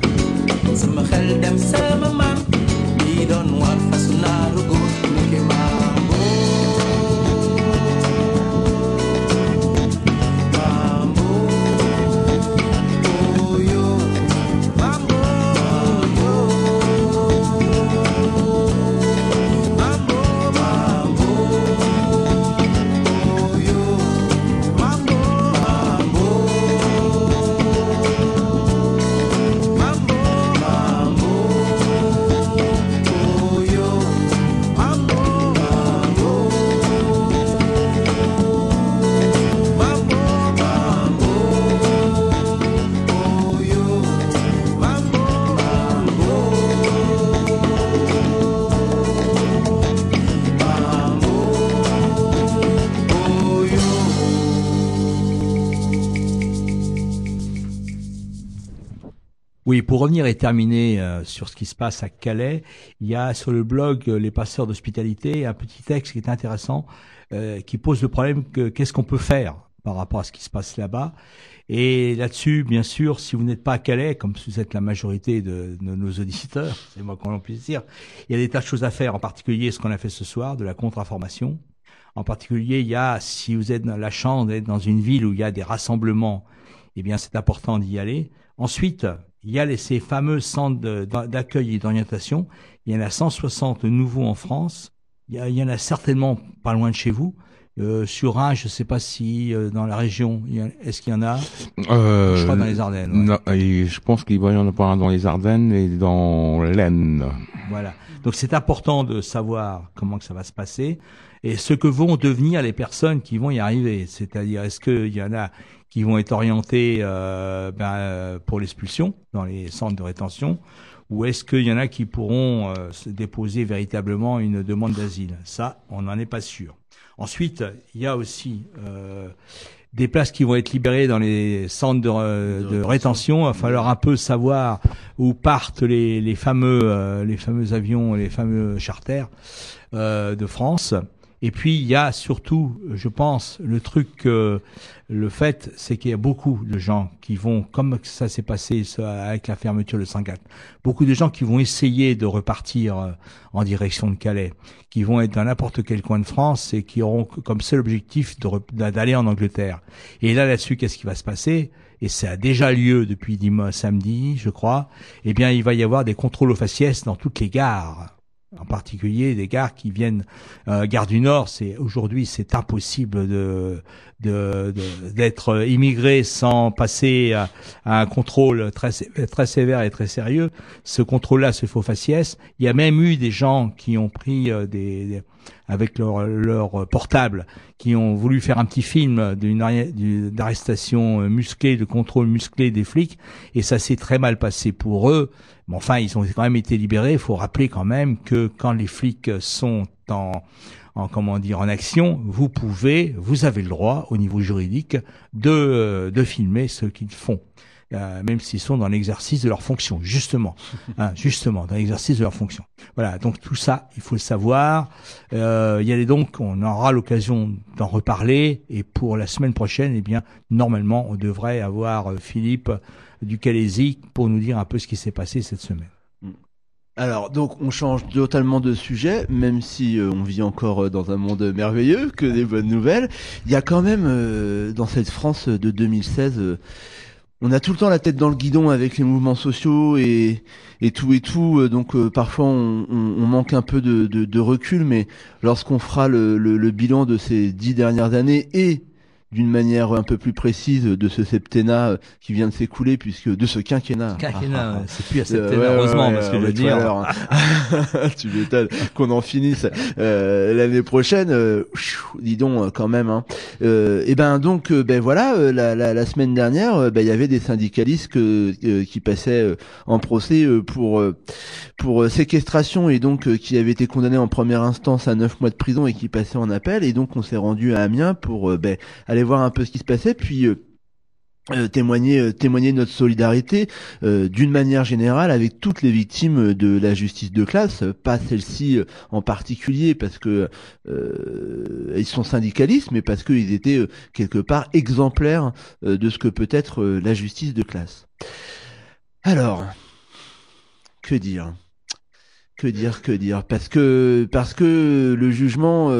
sama xel dem sama Oui, pour revenir et terminer euh, sur ce qui se passe à Calais, il y a sur le blog euh, Les passeurs d'hospitalité un petit texte qui est intéressant, euh, qui pose le problème que qu'est-ce qu'on peut faire par rapport à ce qui se passe là-bas. Et là-dessus, bien sûr, si vous n'êtes pas à Calais, comme vous êtes la majorité de, nos auditeurs, c'est moi qu'on puisse dire, il y a des tas de choses à faire, en particulier ce qu'on a fait ce soir, de la contre-information. En particulier, il y a, si vous êtes dans la chance d'être dans une ville où il y a des rassemblements, eh bien, c'est important d'y aller. Ensuite, il y a les, ces fameux centres d'accueil et d'orientation. Il y en a 160 nouveaux en France. Il y, a- il y en a certainement pas loin de chez vous. Euh, sur un, je ne sais pas si euh, dans la région, est-ce qu'il y en a? Euh, Je crois dans les Ardennes. ouais. non, et je pense qu'il va y en avoir un dans les Ardennes et dans l'Aisne. Voilà. Donc c'est important de savoir comment que ça va se passer et ce que vont devenir les personnes qui vont y arriver. C'est-à-dire, est-ce qu'il y en a qui vont être orientés euh, ben, euh, pour l'expulsion dans les centres de rétention ou est-ce qu'il y en a qui pourront euh, se déposer véritablement une demande d'asile? Ça, on n'en est pas sûr. Ensuite, il y a aussi euh, des places qui vont être libérées dans les centres de, euh, de rétention. Il va falloir un peu savoir où partent les, les fameux euh, les fameux avions, les fameux charters euh, de France. Et puis il y a surtout, je pense, le truc, le fait, c'est qu'il y a beaucoup de gens qui vont, comme ça s'est passé avec la fermeture de Saint-Gall, beaucoup de gens qui vont essayer de repartir euh, en direction de Calais, qui vont être dans n'importe quel coin de France et qui auront comme seul objectif d'aller en Angleterre. Et là, là-dessus, qu'est-ce qui va se passer? Et ça a déjà lieu depuis dimanche, samedi, je crois. Eh bien, il va y avoir des contrôles aux faciès dans toutes les gares en particulier des gares qui viennent euh, gare du Nord c'est aujourd'hui c'est impossible de de- d'être immigré sans passer à, un contrôle très très sévère et très sérieux. Ce contrôle là se fait au faciès il y a même eu des gens qui ont pris euh, des, avec leur leur portable qui ont voulu faire un petit film d'une d'arrestation euh, musclée de contrôle musclé des flics et ça s'est très mal passé pour eux. Mais enfin, ils ont quand même été libérés. Il faut rappeler quand même que quand les flics sont en, en comment dire, en action, vous pouvez, vous avez le droit au niveau juridique de euh, de filmer ce qu'ils font. Euh, même s'ils sont dans l'exercice de leur fonction, justement, hein, justement, dans l'exercice de leur fonction. Voilà, donc tout ça, il faut le savoir. Euh, il y a les donc, on aura l'occasion d'en reparler. Et pour la semaine prochaine, eh bien, normalement, on devrait avoir Philippe du Calaisie pour nous dire un peu ce qui s'est passé cette semaine. Alors, donc, on change totalement de sujet, même si euh, on vit encore euh, dans un monde merveilleux, que des bonnes nouvelles. Il y a quand même, euh, dans cette France de 2016, euh, on a tout le temps la tête dans le guidon avec les mouvements sociaux et, et tout et tout. donc, parfois, on, manque un peu de, de- de recul, mais lorsqu'on fera le, le- le bilan de ces dix dernières années et d'une manière un peu plus précise de ce septennat euh, qui vient de s'écouler, puisque de ce quinquennat. Quinquennat, ouais, c'est plus à Euh, septennat, ouais, heureusement, ouais, parce que je veux dire- hein. tu m'étonnes qu'on en finisse euh, l'année prochaine. euh, dis donc quand même. Hein. Euh, et ben donc ben voilà la, la, la semaine dernière ben il y avait des syndicalistes que, qui passaient en procès pour pour séquestration et donc qui avaient été condamnés en première instance à neuf mois de prison et qui passaient en appel et donc on s'est rendu à Amiens pour ben, aller voir un peu ce qui se passait puis euh, euh, témoigner euh, témoigner notre solidarité d'une manière générale avec toutes les victimes de la justice de classe, pas celle-ci en particulier parce que ils sont syndicalistes, mais parce qu'ils étaient quelque part exemplaires de ce que peut être la justice de classe. Alors, que dire? Que dire Que dire? Parce que parce que le jugement.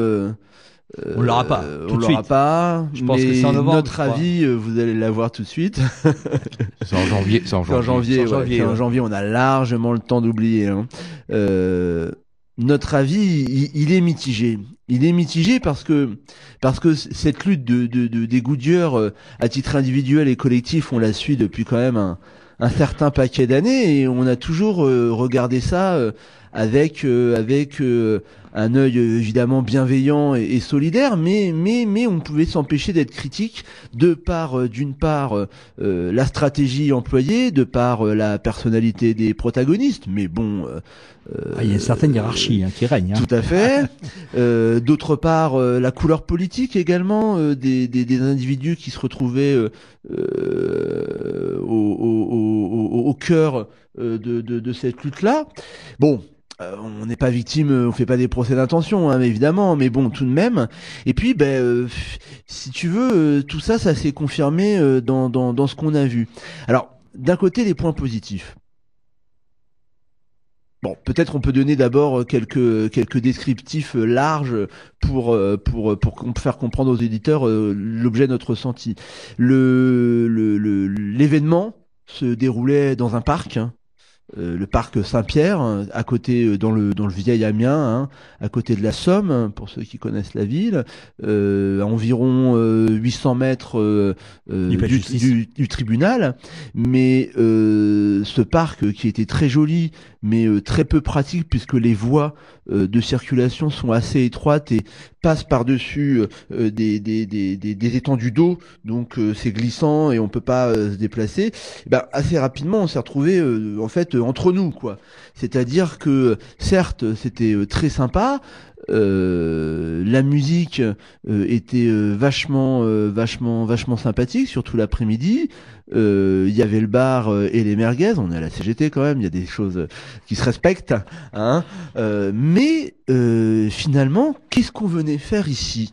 Euh, On l'aura pas, tout on l'aura pas. Je pense que c'est en novembre, Notre avis, euh, vous allez l'avoir tout de suite. C'est en janvier. C'est en C'est en janvier, ouais, janvier, c'est en janvier, on a largement le temps d'oublier. hein. Euh, notre avis, il, il est mitigé. Il est mitigé parce que parce que cette lutte de, de, de des euh, à titre individuel et collectif, on la suit depuis quand même un, un certain paquet d'années et on a toujours euh, regardé ça euh, avec euh, avec euh, un œil euh, évidemment bienveillant et, et solidaire, mais mais mais on pouvait s'empêcher d'être critique de par euh, d'une part euh, la stratégie employée, de par la personnalité des protagonistes, mais bon. Ah, il y a une certaine hiérarchie hein, qui règne. Hein. tout à fait. Euh, D'autre part, euh, la couleur politique également euh, des, des, des individus qui se retrouvaient au, au, au, au- cœur euh, de, de, de cette lutte-là. Bon, euh, on n'est pas victime, euh, on fait pas des procès d'intention, hein, évidemment, mais bon, tout de même. Et puis, ben, euh, si tu veux, tout ça, ça s'est confirmé dans, ce qu'on a vu. Alors, d'un côté, les points positifs. Bon, peut-être on peut donner d'abord quelques quelques descriptifs larges pour pour pour faire comprendre aux éditeurs l'objet de notre ressenti. L'événement se déroulait dans un parc, hein, euh, le parc Saint-Pierre, hein, à côté euh, dans le dans le vieil Amiens, hein, à côté de la Somme, hein, pour ceux qui connaissent la ville, euh, à environ euh, 800 mètres euh, euh, Du tribunal. Mais euh, ce parc euh, qui était très joli, mais euh, très peu pratique puisque les voies euh, de circulation sont assez étroites et passent par-dessus euh, des, des, des, des, étendues d'eau, donc c'est glissant et on peut pas se déplacer. Eh ben, assez rapidement, on s'est retrouvé en fait entre nous, quoi. C'est-à-dire que certes, c'était très sympa. euh, la musique euh, était euh, vachement, vachement, vachement sympathique, surtout l'après-midi. Euh, Il y avait le bar euh, et les merguez. On est à la CGT quand même. Il y a des choses euh, qui se respectent. Hein. Mais finalement, qu'est-ce qu'on venait faire ici?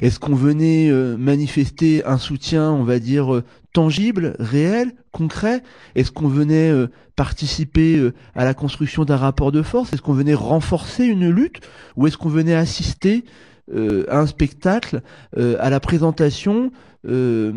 Est-ce qu'on venait euh, manifester un soutien, on va dire, tangible, réel, concret? Est-ce qu'on venait euh, participer à la construction d'un rapport de force? Est-ce qu'on venait renforcer une lutte? Ou est-ce qu'on venait assister à un spectacle, à la présentation de,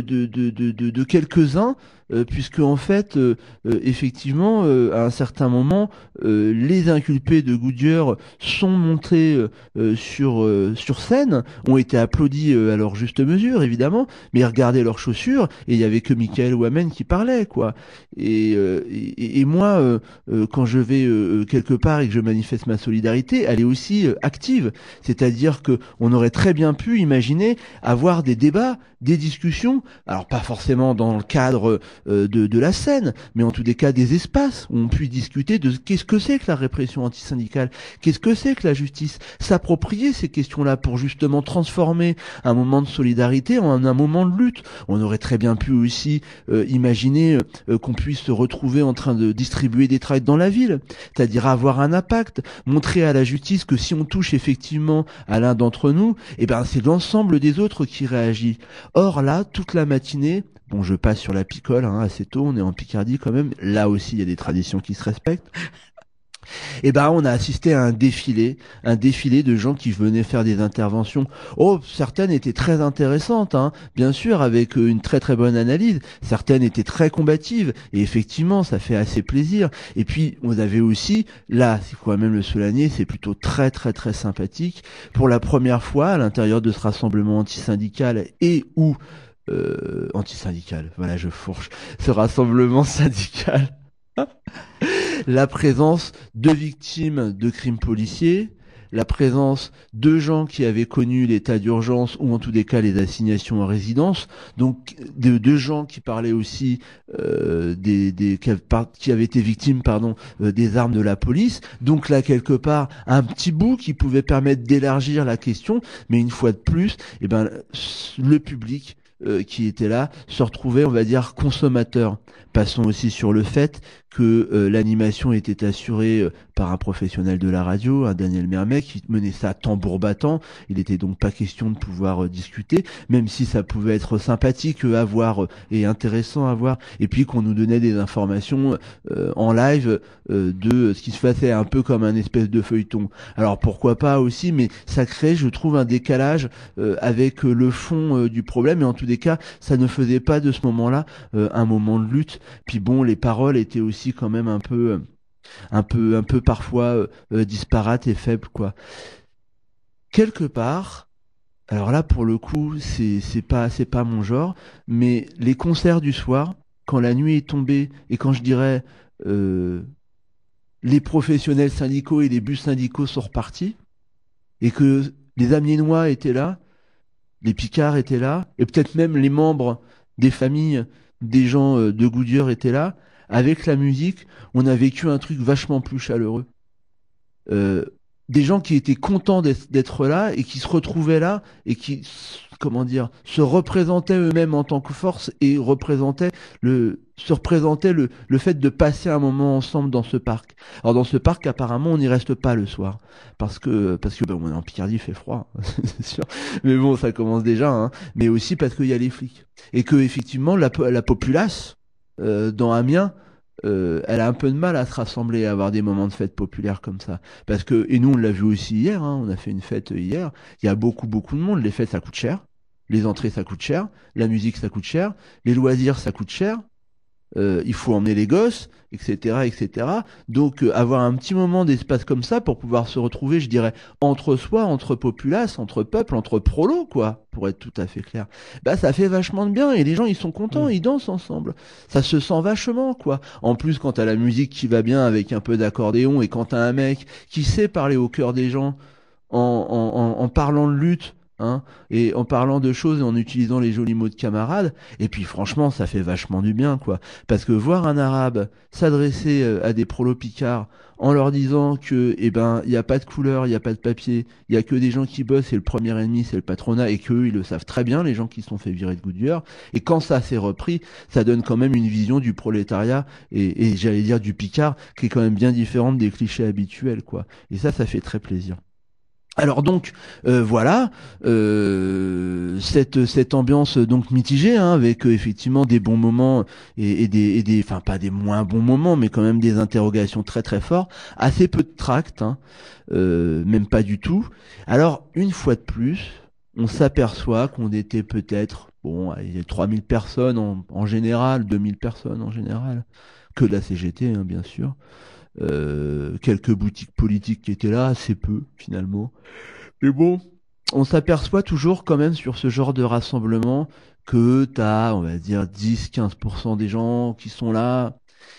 de, de, de, de, quelques-uns euh, puisque en fait, euh, euh, effectivement, euh, à un certain moment, euh, les inculpés de Goodyear sont montés euh, euh, sur euh, sur scène, ont été applaudis euh, à leur juste mesure, évidemment, mais regardaient leurs chaussures et il y avait que Michael Wamen qui parlait, quoi. Et, euh, et, et moi, euh, euh, quand je vais euh, euh, quelque part et que je manifeste ma solidarité, elle est aussi euh, active, c'est-à-dire que on aurait très bien pu imaginer avoir des débats, des discussions, alors pas forcément dans le cadre euh, de, de la scène, mais en tous des cas des espaces où on puisse discuter de qu'est-ce que c'est que la répression antisyndicale, qu'est-ce que c'est que la justice, s'approprier ces questions-là pour justement transformer un moment de solidarité en un moment de lutte. On aurait très bien pu aussi euh, imaginer euh, qu'on puisse se retrouver en train de distribuer des tracts dans la ville, c'est-à-dire avoir un impact, montrer à la justice que si on touche effectivement à l'un d'entre nous, eh ben c'est l'ensemble des autres qui réagit. Or là, toute la matinée, bon, je passe sur la picole hein, assez tôt, on est en Picardie quand même. Là aussi, il y a des traditions qui se respectent. Et ben, on a assisté à un défilé, un défilé de gens qui venaient faire des interventions. Oh, certaines étaient très intéressantes, hein, bien sûr, avec euh, une très très bonne analyse. Certaines étaient très combatives, et effectivement, ça fait assez plaisir. Et puis, on avait aussi, là, c'est quand même le souligner, c'est plutôt très très très sympathique. Pour la première fois, à l'intérieur de ce rassemblement antisyndical et ou euh, antisyndical, voilà, je fourche, ce rassemblement syndical la présence de victimes de crimes policiers, la présence de gens qui avaient connu l'état d'urgence ou en tous des cas les assignations en résidence, donc de, de gens qui parlaient aussi euh, des, des qui, avaient, par- qui avaient été victimes pardon euh, des armes de la police. Donc là quelque part un petit bout qui pouvait permettre d'élargir la question, mais une fois de plus, eh ben le public euh, qui était là se retrouvait, on va dire, consommateur. Passons aussi sur le fait que euh, l'animation était assurée euh, par un professionnel de la radio, un Daniel Mermet, qui menait ça tambour battant. Il était donc pas question de pouvoir euh, discuter, même si ça pouvait être sympathique euh, à voir et intéressant à voir. Et puis qu'on nous donnait des informations en live de ce qui se passait un peu comme un espèce de feuilleton. Alors pourquoi pas aussi, mais ça crée, je trouve, un décalage avec le fond du problème. Et en tous les cas, ça ne faisait pas de ce moment-là un moment de lutte. Puis bon, les paroles étaient aussi quand même un peu, un peu, un peu parfois euh, disparates et faibles, quoi. Quelque part. Alors là, pour le coup, c'est c'est pas c'est pas mon genre, mais les concerts du soir, quand la nuit est tombée et quand je dirais euh, les professionnels syndicaux et les bus syndicaux sont repartis et que les Amiénois étaient là, les Picards étaient là, et peut-être même les membres des familles des gens euh, de Goodyear étaient là, avec la musique, on a vécu un truc vachement plus chaleureux. Euh, des gens qui étaient contents d'être là et qui se retrouvaient là et qui comment dire se représentaient eux-mêmes en tant que force et représentaient le se représentaient le, le fait de passer un moment ensemble dans ce parc. Alors dans ce parc apparemment on n'y reste pas le soir parce que parce que ben, on est en Picardie il fait froid c'est sûr mais bon ça commence déjà hein. mais aussi parce qu'il y a les flics et que effectivement la, la populace euh, dans Amiens euh, elle a un peu de mal à se rassembler, à avoir des moments de fête populaires comme ça. Parce que, et nous on l'a vu aussi hier, hein, on a fait une fête hier, il y a beaucoup beaucoup de monde, les fêtes ça coûte cher, les entrées ça coûte cher, la musique ça coûte cher, les loisirs ça coûte cher, euh, il faut emmener les gosses, etc., etc. Donc euh, avoir un petit moment d'espace comme ça pour pouvoir se retrouver, je dirais, entre soi, entre populace, entre peuple, entre prolos, quoi, pour être tout à fait clair. Bah ça fait vachement de bien et les gens ils sont contents, ils dansent ensemble. Ça se sent vachement, quoi. En plus quand t'as la musique qui va bien avec un peu d'accordéon et quand t'as un mec qui sait parler au cœur des gens en, en, en, en parlant de lutte. Hein, et en parlant de choses et en utilisant les jolis mots de camarades, et puis franchement, ça fait vachement du bien, quoi. Parce que voir un arabe s'adresser euh, à des prolos picards en leur disant que, eh ben, il n'y a pas de couleur, il n'y a pas de papier, il y a que des gens qui bossent et le premier ennemi c'est le patronat et qu'eux ils le savent très bien, les gens qui se sont fait virer de Goodyear. Et quand ça s'est repris, ça donne quand même une vision du prolétariat et, et j'allais dire du picard qui est quand même bien différente des clichés habituels, quoi. Et ça, ça fait très plaisir. Alors donc euh, voilà euh, cette ambiance donc mitigée hein, avec euh, effectivement des bons moments et, des et enfin pas des moins bons moments mais quand même des interrogations très très fortes assez peu de tract hein, euh, même pas du tout. Alors une fois de plus on s'aperçoit qu'on était peut-être bon il y a 3000 personnes en, en général 2000 personnes en général que la CGT hein, bien sûr euh, quelques boutiques politiques qui étaient là, assez peu finalement. Mais bon, on s'aperçoit toujours quand même sur ce genre de rassemblement que t'as, on va dire, 10-15% des gens qui sont là,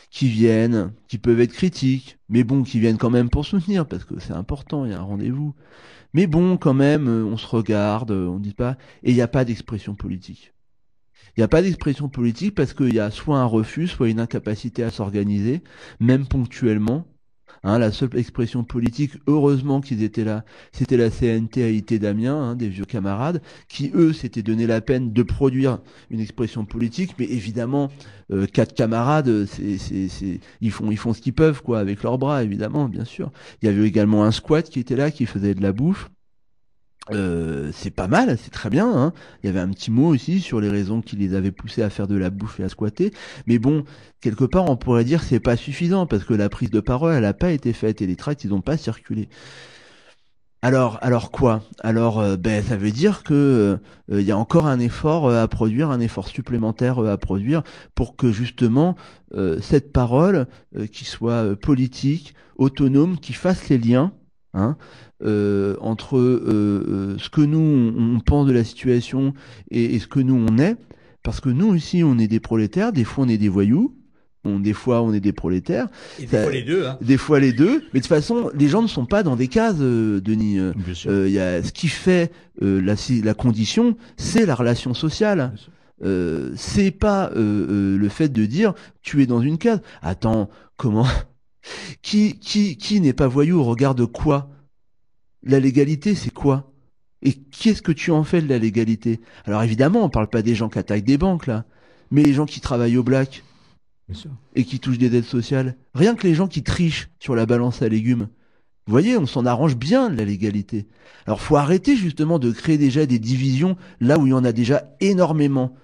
qui viennent, qui peuvent être critiques, mais bon, qui viennent quand même pour soutenir, parce que c'est important, il y a un rendez-vous. Mais bon, quand même, euh, on se regarde, euh, on dit pas, et il n'y a pas d'expression politique. Il n'y a pas d'expression politique parce qu'il y a soit un refus, soit une incapacité à s'organiser, même ponctuellement. Hein, la seule expression politique, heureusement qu'ils étaient là, c'était la CNT AIT d'Amiens, hein, des vieux camarades, qui eux s'étaient donné la peine de produire une expression politique, mais évidemment, euh, quatre camarades, ils font ce qu'ils peuvent, quoi, avec leurs bras, évidemment, bien sûr. Il y avait également un squat qui était là, qui faisait de la bouffe. Euh, c'est pas mal, c'est très bien. Hein. Il y avait un petit mot aussi sur les raisons qui les avaient poussés à faire de la bouffe et à squatter. Mais bon, quelque part, on pourrait dire c'est pas suffisant parce que la prise de parole, elle a pas été faite et les tracts, ils ont pas circulé. Alors, alors quoi? Alors, euh, ben, ça veut dire que euh, y a encore un effort à produire, un effort supplémentaire à produire pour que justement cette parole, qui soit politique, autonome, qui fasse les liens. Hein, euh, entre euh, euh, ce que nous on, on pense de la situation et, et ce que nous on est, parce que nous aussi on est des prolétaires, des fois on est des voyous, on, des fois on est des prolétaires, Et des fois les deux, hein. des fois les deux, mais de toute façon les gens ne sont pas dans des cases, euh, Denis. Euh, Bien sûr. euh, il y a ce qui fait euh, la, la condition, c'est la relation sociale. Bien sûr. Euh, c'est pas euh, euh, le fait de dire tu es dans une case. Attends, comment Qui qui qui n'est pas voyou au regard de quoi? La légalité, c'est quoi? Et qu'est-ce que tu en fais de la légalité? Alors évidemment, on parle pas des gens qui attaquent des banques là, mais les gens qui travaillent au black Bien sûr. et qui touchent des aides sociales. Rien que les gens qui trichent sur la balance à légumes. Vous voyez, on s'en arrange bien de la légalité. Alors faut arrêter justement de créer déjà des divisions là où il y en a déjà énormément.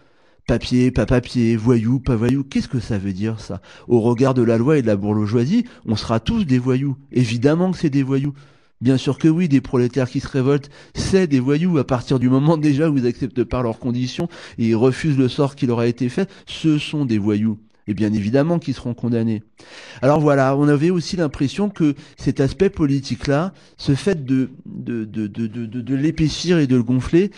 Papier, pas papier, voyou, pas voyou. Qu'est-ce que ça veut dire ça? Au regard de la loi et de la bourgeoisie, on sera tous des voyous. Évidemment que c'est des voyous. Bien sûr que oui, des prolétaires qui se révoltent, c'est des voyous à partir du moment déjà où ils acceptent pas leurs conditions et ils refusent le sort qui leur a été fait, ce sont des voyous. Et bien évidemment qu'ils seront condamnés. Alors voilà, on avait aussi l'impression que cet aspect politique-là, ce fait de, de, de, de- de l'épaissir et de le gonfler,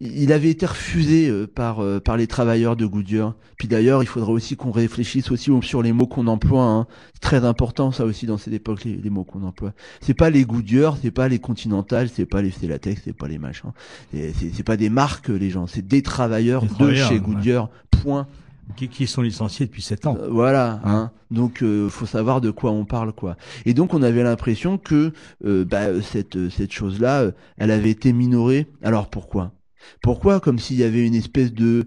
il avait été refusé euh, par, euh, par les travailleurs de Goodyear. Puis d'ailleurs, il faudrait aussi qu'on réfléchisse aussi au- sur les mots qu'on emploie. Hein. C'est très important ça aussi dans cette époque, les, les mots qu'on emploie. C'est pas les Goodyear, c'est pas les Continental, c'est pas les Stelatex, c'est pas les machins. C'est- pas des marques les gens, c'est des travailleurs Des de travailleurs, chez ouais. Goodyear. Point. qui, qui sont licenciés depuis sept ans. Euh, voilà, hein. Donc euh, faut savoir de quoi on parle quoi. Et donc on avait l'impression que euh, bah, cette cette chose-là, euh, elle avait été minorée. Alors pourquoi? Pourquoi Comme s'il y avait une espèce de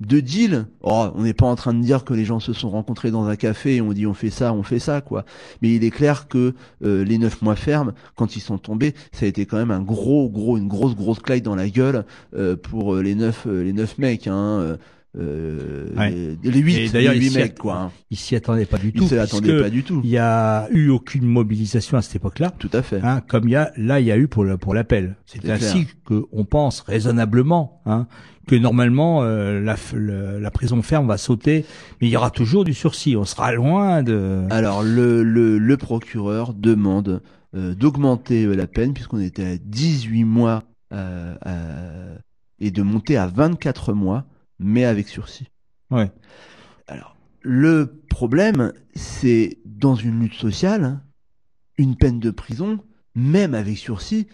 de deal? Oh, on n'est pas en train de dire que les gens se sont rencontrés dans un café et on dit on fait ça, on fait ça quoi. Mais il est clair que euh, les neuf mois fermes, quand ils sont tombés, ça a été quand même un gros, gros, une grosse, grosse claque dans la gueule euh, pour euh, les neuf, les neuf mecs. Hein, Ouais. les, les huit, Et d'ailleurs, les huit il s'y mecs att- quoi. hein. Ils s'y attendaient pas du Ils tout. attendaient puisque pas du tout. Il y a eu aucune mobilisation à cette époque-là. Tout à fait. Hein, comme il y a là, il y a eu pour le, pour l'appel. C'est C'est ainsi que on pense raisonnablement hein, que normalement euh, la, f- le- la prison ferme va sauter, mais il y aura toujours du sursis. On sera loin de. Alors le, le, le procureur demande euh, d'augmenter euh, la peine puisqu'on était à 18 mois euh, euh, et de monter à 24 mois, mais avec sursis. Ouais. Alors le problème, c'est dans une lutte sociale, une peine de prison, même avec sursis,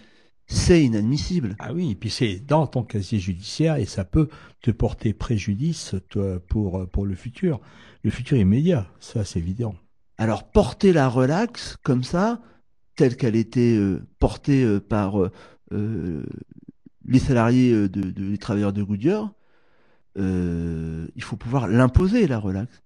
c'est inadmissible. Ah oui, et puis c'est dans ton casier judiciaire et ça peut te porter préjudice toi, pour pour le futur, le futur immédiat. Ça, c'est évident. Alors porter la relax comme ça, telle qu'elle était euh, portée euh, par euh, les salariés de, de- les travailleurs de Goodyear, il faut pouvoir l'imposer la relax.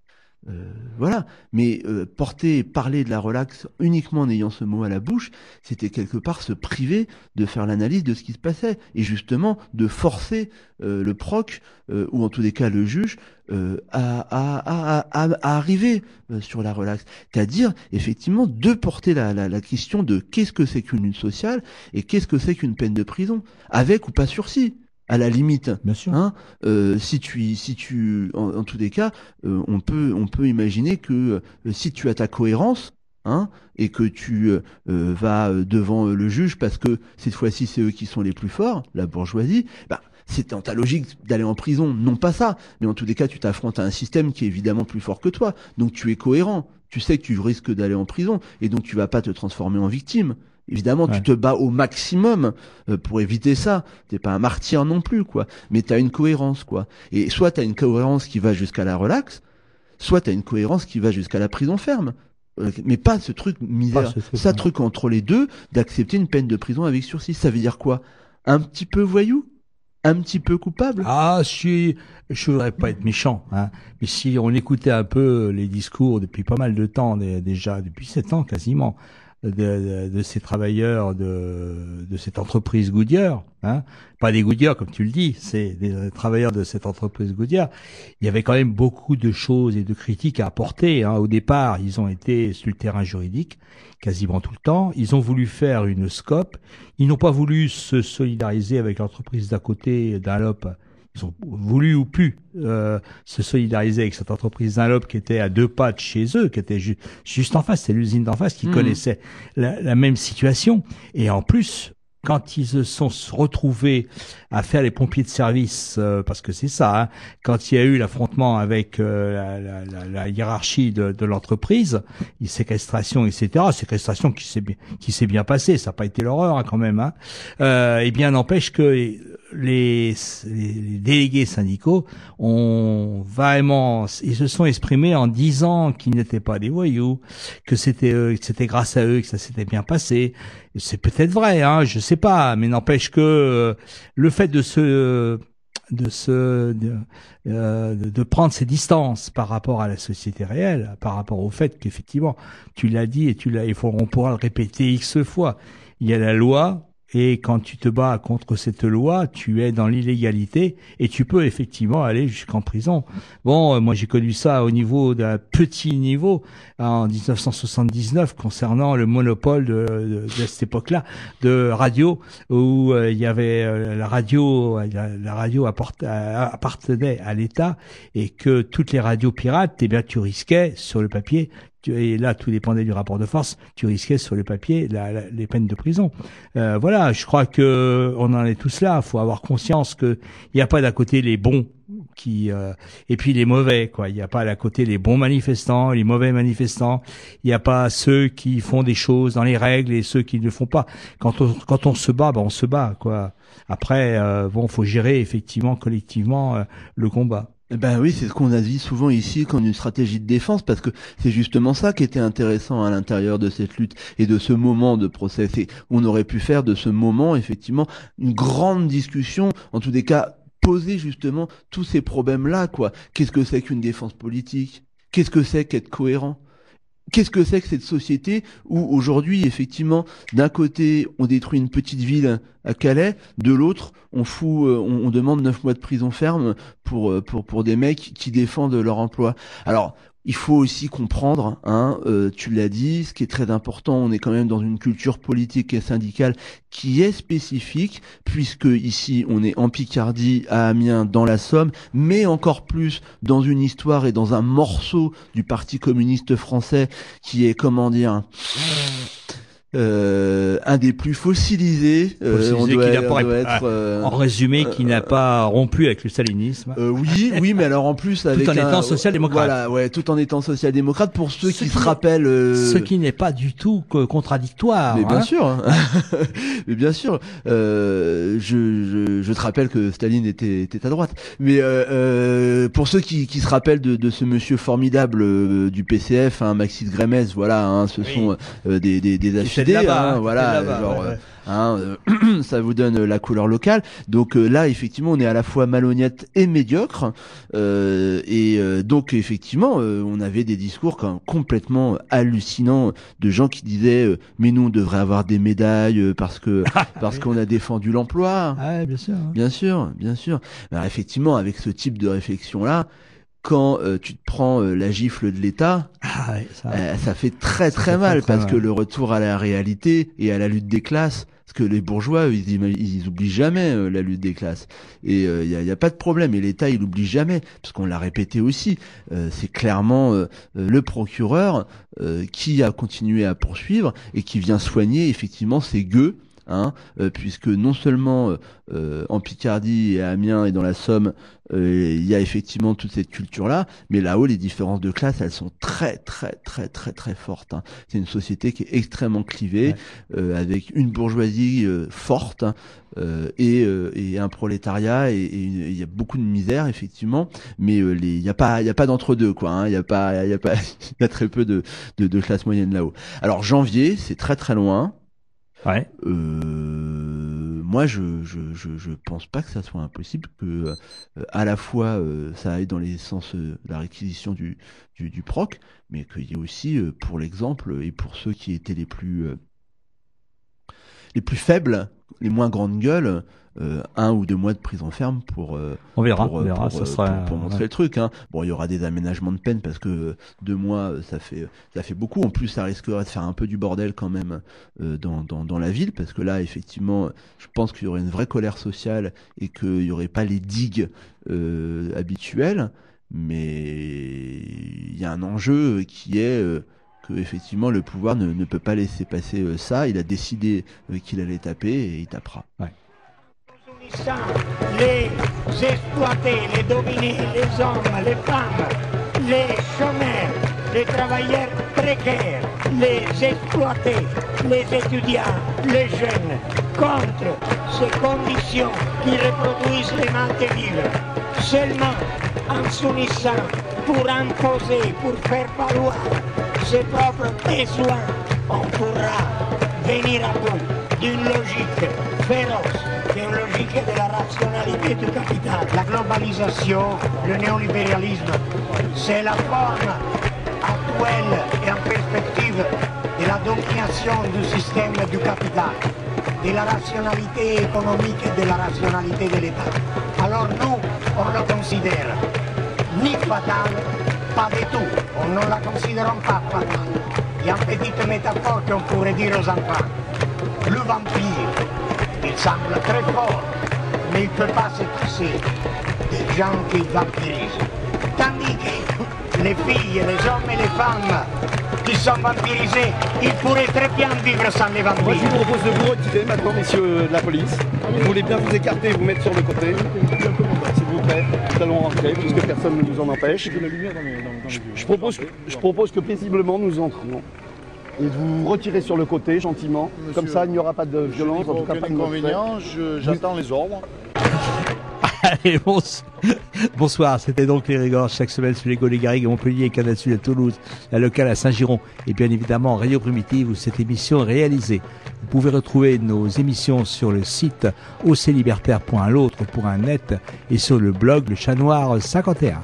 Euh, voilà, mais euh, porter, parler de la relax uniquement en ayant ce mot à la bouche, c'était quelque part se priver de faire l'analyse de ce qui se passait et justement de forcer euh, le proc euh, ou en tous les cas le juge euh, à, arriver euh, sur la relax. C'est-à-dire, effectivement, de porter la, la, la question de qu'est-ce que c'est qu'une lutte sociale et qu'est-ce que c'est qu'une peine de prison, avec ou pas sursis, à la limite. Bien sûr. Hein, euh, si tu, si tu, en, en tous les cas, euh, on peut, on peut imaginer que euh, si tu as ta cohérence, hein, et que tu vas devant le juge parce que cette fois-ci c'est eux qui sont les plus forts, la bourgeoisie, bah, c'est dans ta logique d'aller en prison, non pas ça, mais en tous les cas tu t'affrontes à un système qui est évidemment plus fort que toi, donc tu es cohérent, tu sais que tu risques d'aller en prison et donc tu vas pas te transformer en victime. Évidemment, Ouais. tu te bats au maximum euh, pour éviter ça. T'es pas un martyr non plus, quoi. Mais t'as une cohérence, quoi. Et soit t'as une cohérence qui va jusqu'à la relax, soit t'as une cohérence qui va jusqu'à la prison ferme. Euh, Mais pas ce truc misère, ça ouais. truc entre les deux, d'accepter une peine de prison avec sursis. Ça veut dire quoi? Un petit peu voyou? Un petit peu coupable? Ah, si, je voudrais pas être méchant, hein, mais si on écoutait un peu les discours depuis pas mal de temps, dé- déjà depuis sept ans quasiment, de, de, de ces travailleurs de, de cette entreprise Goodyear, hein, pas des Goodyear comme tu le dis, c'est des travailleurs de cette entreprise Goodyear. Il y avait quand même beaucoup de choses et de critiques à apporter. Hein. Au départ, ils ont été sur le terrain juridique quasiment tout le temps. Ils ont voulu faire une scope. Ils n'ont pas voulu se solidariser avec l'entreprise d'à côté d'Alop. Ils ont voulu ou pu euh, se solidariser avec cette entreprise Dunlop qui était à deux pas de chez eux, qui était ju- juste en face, c'est l'usine d'en face qui Mhm. connaissait la, la même situation. Et en plus, quand ils se sont retrouvés à faire les pompiers de service, euh, parce que c'est ça, hein, quand il y a eu l'affrontement avec euh, la, la- la- hiérarchie de, de l'entreprise, les séquestrations, etc., séquestration qui s'est bien, qui s'est bien passée, ça n'a pas été l'horreur hein, quand même. Hein, euh, eh bien, n'empêche que les, les délégués syndicaux ont vraiment, ils se sont exprimés en disant qu'ils n'étaient pas des voyous, que c'était eux, que c'était grâce à eux que ça s'était bien passé. C'est peut-être vrai, hein, je sais pas, mais n'empêche que euh, le fait de se de se de, euh, de- de prendre ses distances par rapport à la société réelle, par rapport au fait qu'effectivement, tu l'as dit et tu l'as, il faut, on pourra le répéter x fois. Il y a la loi, et quand tu te bats contre cette loi, tu es dans l'illégalité et tu peux effectivement aller jusqu'en prison. Bon, euh, moi j'ai connu ça au niveau d'un petit niveau en 1979 concernant le monopole de, de- de cette époque-là de radio où euh, il y avait euh, la radio, la, la radio appartenait à l'État et que toutes les radios pirates, eh bien tu risquais sur le papier tu- et là tout dépendait du rapport de force, tu risquais sur le papier la- la- les peines de prison. Euh, voilà, je crois que on en est tous là. Faut avoir conscience que il n'y a pas d'à côté les bons qui euh, et puis les mauvais quoi. Il n'y a pas d'à côté les bons manifestants, les mauvais manifestants. Il n'y a pas ceux qui font des choses dans les règles et ceux qui ne le font pas. Quand on quand on se bat, ben on se bat quoi. Après, euh, bon, faut gérer effectivement collectivement euh, le combat. Eh Ben oui, c'est ce qu'on a dit souvent ici comme une stratégie de défense, parce que c'est justement ça qui était intéressant à l'intérieur de cette lutte et de ce moment de procès. C'est- On aurait pu faire de ce moment, effectivement, une grande discussion, en tous les cas, poser justement tous ces problèmes-là, quoi. Qu'est-ce que c'est qu'une défense politique? Qu'est-ce que c'est qu'être cohérent? Qu'est-ce que c'est que cette société où aujourd'hui, effectivement, d'un côté, on détruit une petite ville à Calais, de l'autre, on fout, euh, on, demande neuf mois de prison ferme pour euh, pour pour des mecs qui défendent leur emploi. Alors, il faut aussi comprendre, hein, euh, tu l'as dit, ce qui est très important, on est quand même dans une culture politique et syndicale qui est spécifique, puisque ici on est en Picardie, à Amiens, dans la Somme, mais encore plus dans une histoire et dans un morceau du Parti communiste français qui est, comment dire, euh, un des plus fossilisés. euh, Fossilisé, on doit, qui on doit être, euh, En résumé, qui n'a pas rompu avec le stalinisme. euh, oui, oui, mais alors en plus avec en un- étant social-démocrate. Voilà, ouais, tout en étant social-démocrate. Pour ceux Ce qui qui se rappellent, euh, Ce qui n'est pas du tout co- contradictoire. mais bien hein. sûr, hein. mais bien sûr. Euh, je, je, je te rappelle que Staline était, était à droite. Mais euh, euh, pour ceux qui, qui se rappellent de, de ce monsieur formidable euh, du PCF, hein, Maxis Grémez, voilà, hein, ce Oui. sont euh, des, des, des Hein, hein, voilà, genre, ouais, euh. Hein, euh, ça vous donne la couleur locale. Donc euh, là, effectivement, on est à la fois malhonnête et médiocre. Euh, et euh, donc, effectivement, euh, on avait des discours quand même complètement hallucinants de gens qui disaient euh, mais nous, on devrait avoir des médailles euh, parce que parce qu'on a défendu l'emploi. Ah, ouais, bien sûr. hein. Bien sûr, bien sûr. Alors effectivement, avec ce type de réflexion-là, quand euh, tu te prends euh, la gifle de l'État, Ah, ouais, ça. euh, ça fait très Ça très fait mal très, très parce mal. que le retour à la réalité et à la lutte des classes, parce que les bourgeois, ils, oublient jamais euh, la lutte des classes. Et il n'y a, y a pas de problème. Et l'État, il oublie jamais, parce qu'on l'a répété aussi. Euh, c'est clairement le procureur euh, qui a continué à poursuivre et qui vient soigner effectivement ces gueux. Hein, euh, puisque non seulement euh, euh, en Picardie et à Amiens et dans la Somme, euh, il y a effectivement toute cette culture-là, mais là-haut, les différences de classe, elles sont très, très, très, très, très fortes. hein. C'est une société qui est extrêmement clivée, euh, avec une bourgeoisie euh, forte hein, euh, et, euh, et un prolétariat, et il y a beaucoup de misère, effectivement, mais euh, il n'y a pas, il y a pas d'entre-deux, quoi. hein. Il y a pas, il y a pas, il y a très peu de, de, de classe moyenne là-haut. Alors janvier, c'est très, très loin. Ouais. Euh, moi, je, je, pense pas que ça soit impossible que, euh, à la fois, euh, ça aille dans les sens de la réquisition du, du, proc, mais qu'il y ait aussi, pour l'exemple, et pour ceux qui étaient les plus, les plus faibles, les moins grandes gueules, euh, un ou deux mois de prison ferme pour, euh, On verra, pour, on verra, pour, ça sera. pour- pour montrer ouais. le truc. Hein. Bon, il y aura des aménagements de peine parce que deux mois, euh, ça fait ça fait beaucoup. En plus, ça risquerait de faire un peu du bordel quand même euh, dans, dans, dans la ville parce que là, effectivement, je pense qu'il y aurait une vraie colère sociale et qu'il y aurait pas les digues habituelles. Mais il y a un enjeu qui est que effectivement le pouvoir ne, ne peut pas laisser passer euh, ça. Il a décidé euh, qu'il allait taper et il tapera. les exploités, les dominés, les hommes, les femmes, les chômeurs, les travailleurs précaires, les exploités, les étudiants, les jeunes, contre ces conditions qui reproduisent les maltes vivre. Seulement en s'unissant pour imposer, pour faire valoir ses propres besoins, on pourra venir à bout d'une logique féroce, d'une logique de la rationalité du capital. La globalisation, le néolibéralisme, c'est la forme actuelle et en perspective de la domination du système du capital, de la rationalité économique et de la rationalité de l'État. Alors nous, on le considère ni fatal, pas du tout. On ne la considère pas fatale. Il y a une petite métaphore qu'on pourrait dire aux enfants. Le vampire, il semble très fort, mais il ne peut pas se passer des gens qui vampirisent. Tandis que les filles, les hommes et les femmes qui sont vampirisés, ils pourraient très bien vivre sans les Moi, je vampires. vous propose de vous retirer maintenant, messieurs de la police. Vous voulez bien vous écarter et vous mettre sur le côté. Nous allons rentrer puisque personne ne nous en empêche. Je, propose, je propose que paisiblement nous entrions. Et de vous retirer sur le côté gentiment. Comme ça, il n'y aura pas de violence, en tout cas pas de j'attends les ordres. Bonsoir. C'était donc les Régorges chaque semaine sur les les Garrigues à Montpellier, Canal Sud à Toulouse, la locale à Saint-Giron et bien évidemment Radio Primitive où cette émission est réalisée. Vous pouvez retrouver nos émissions sur le site oclibertaire.l'autre pour un net et sur le blog Le Chat Noir 51.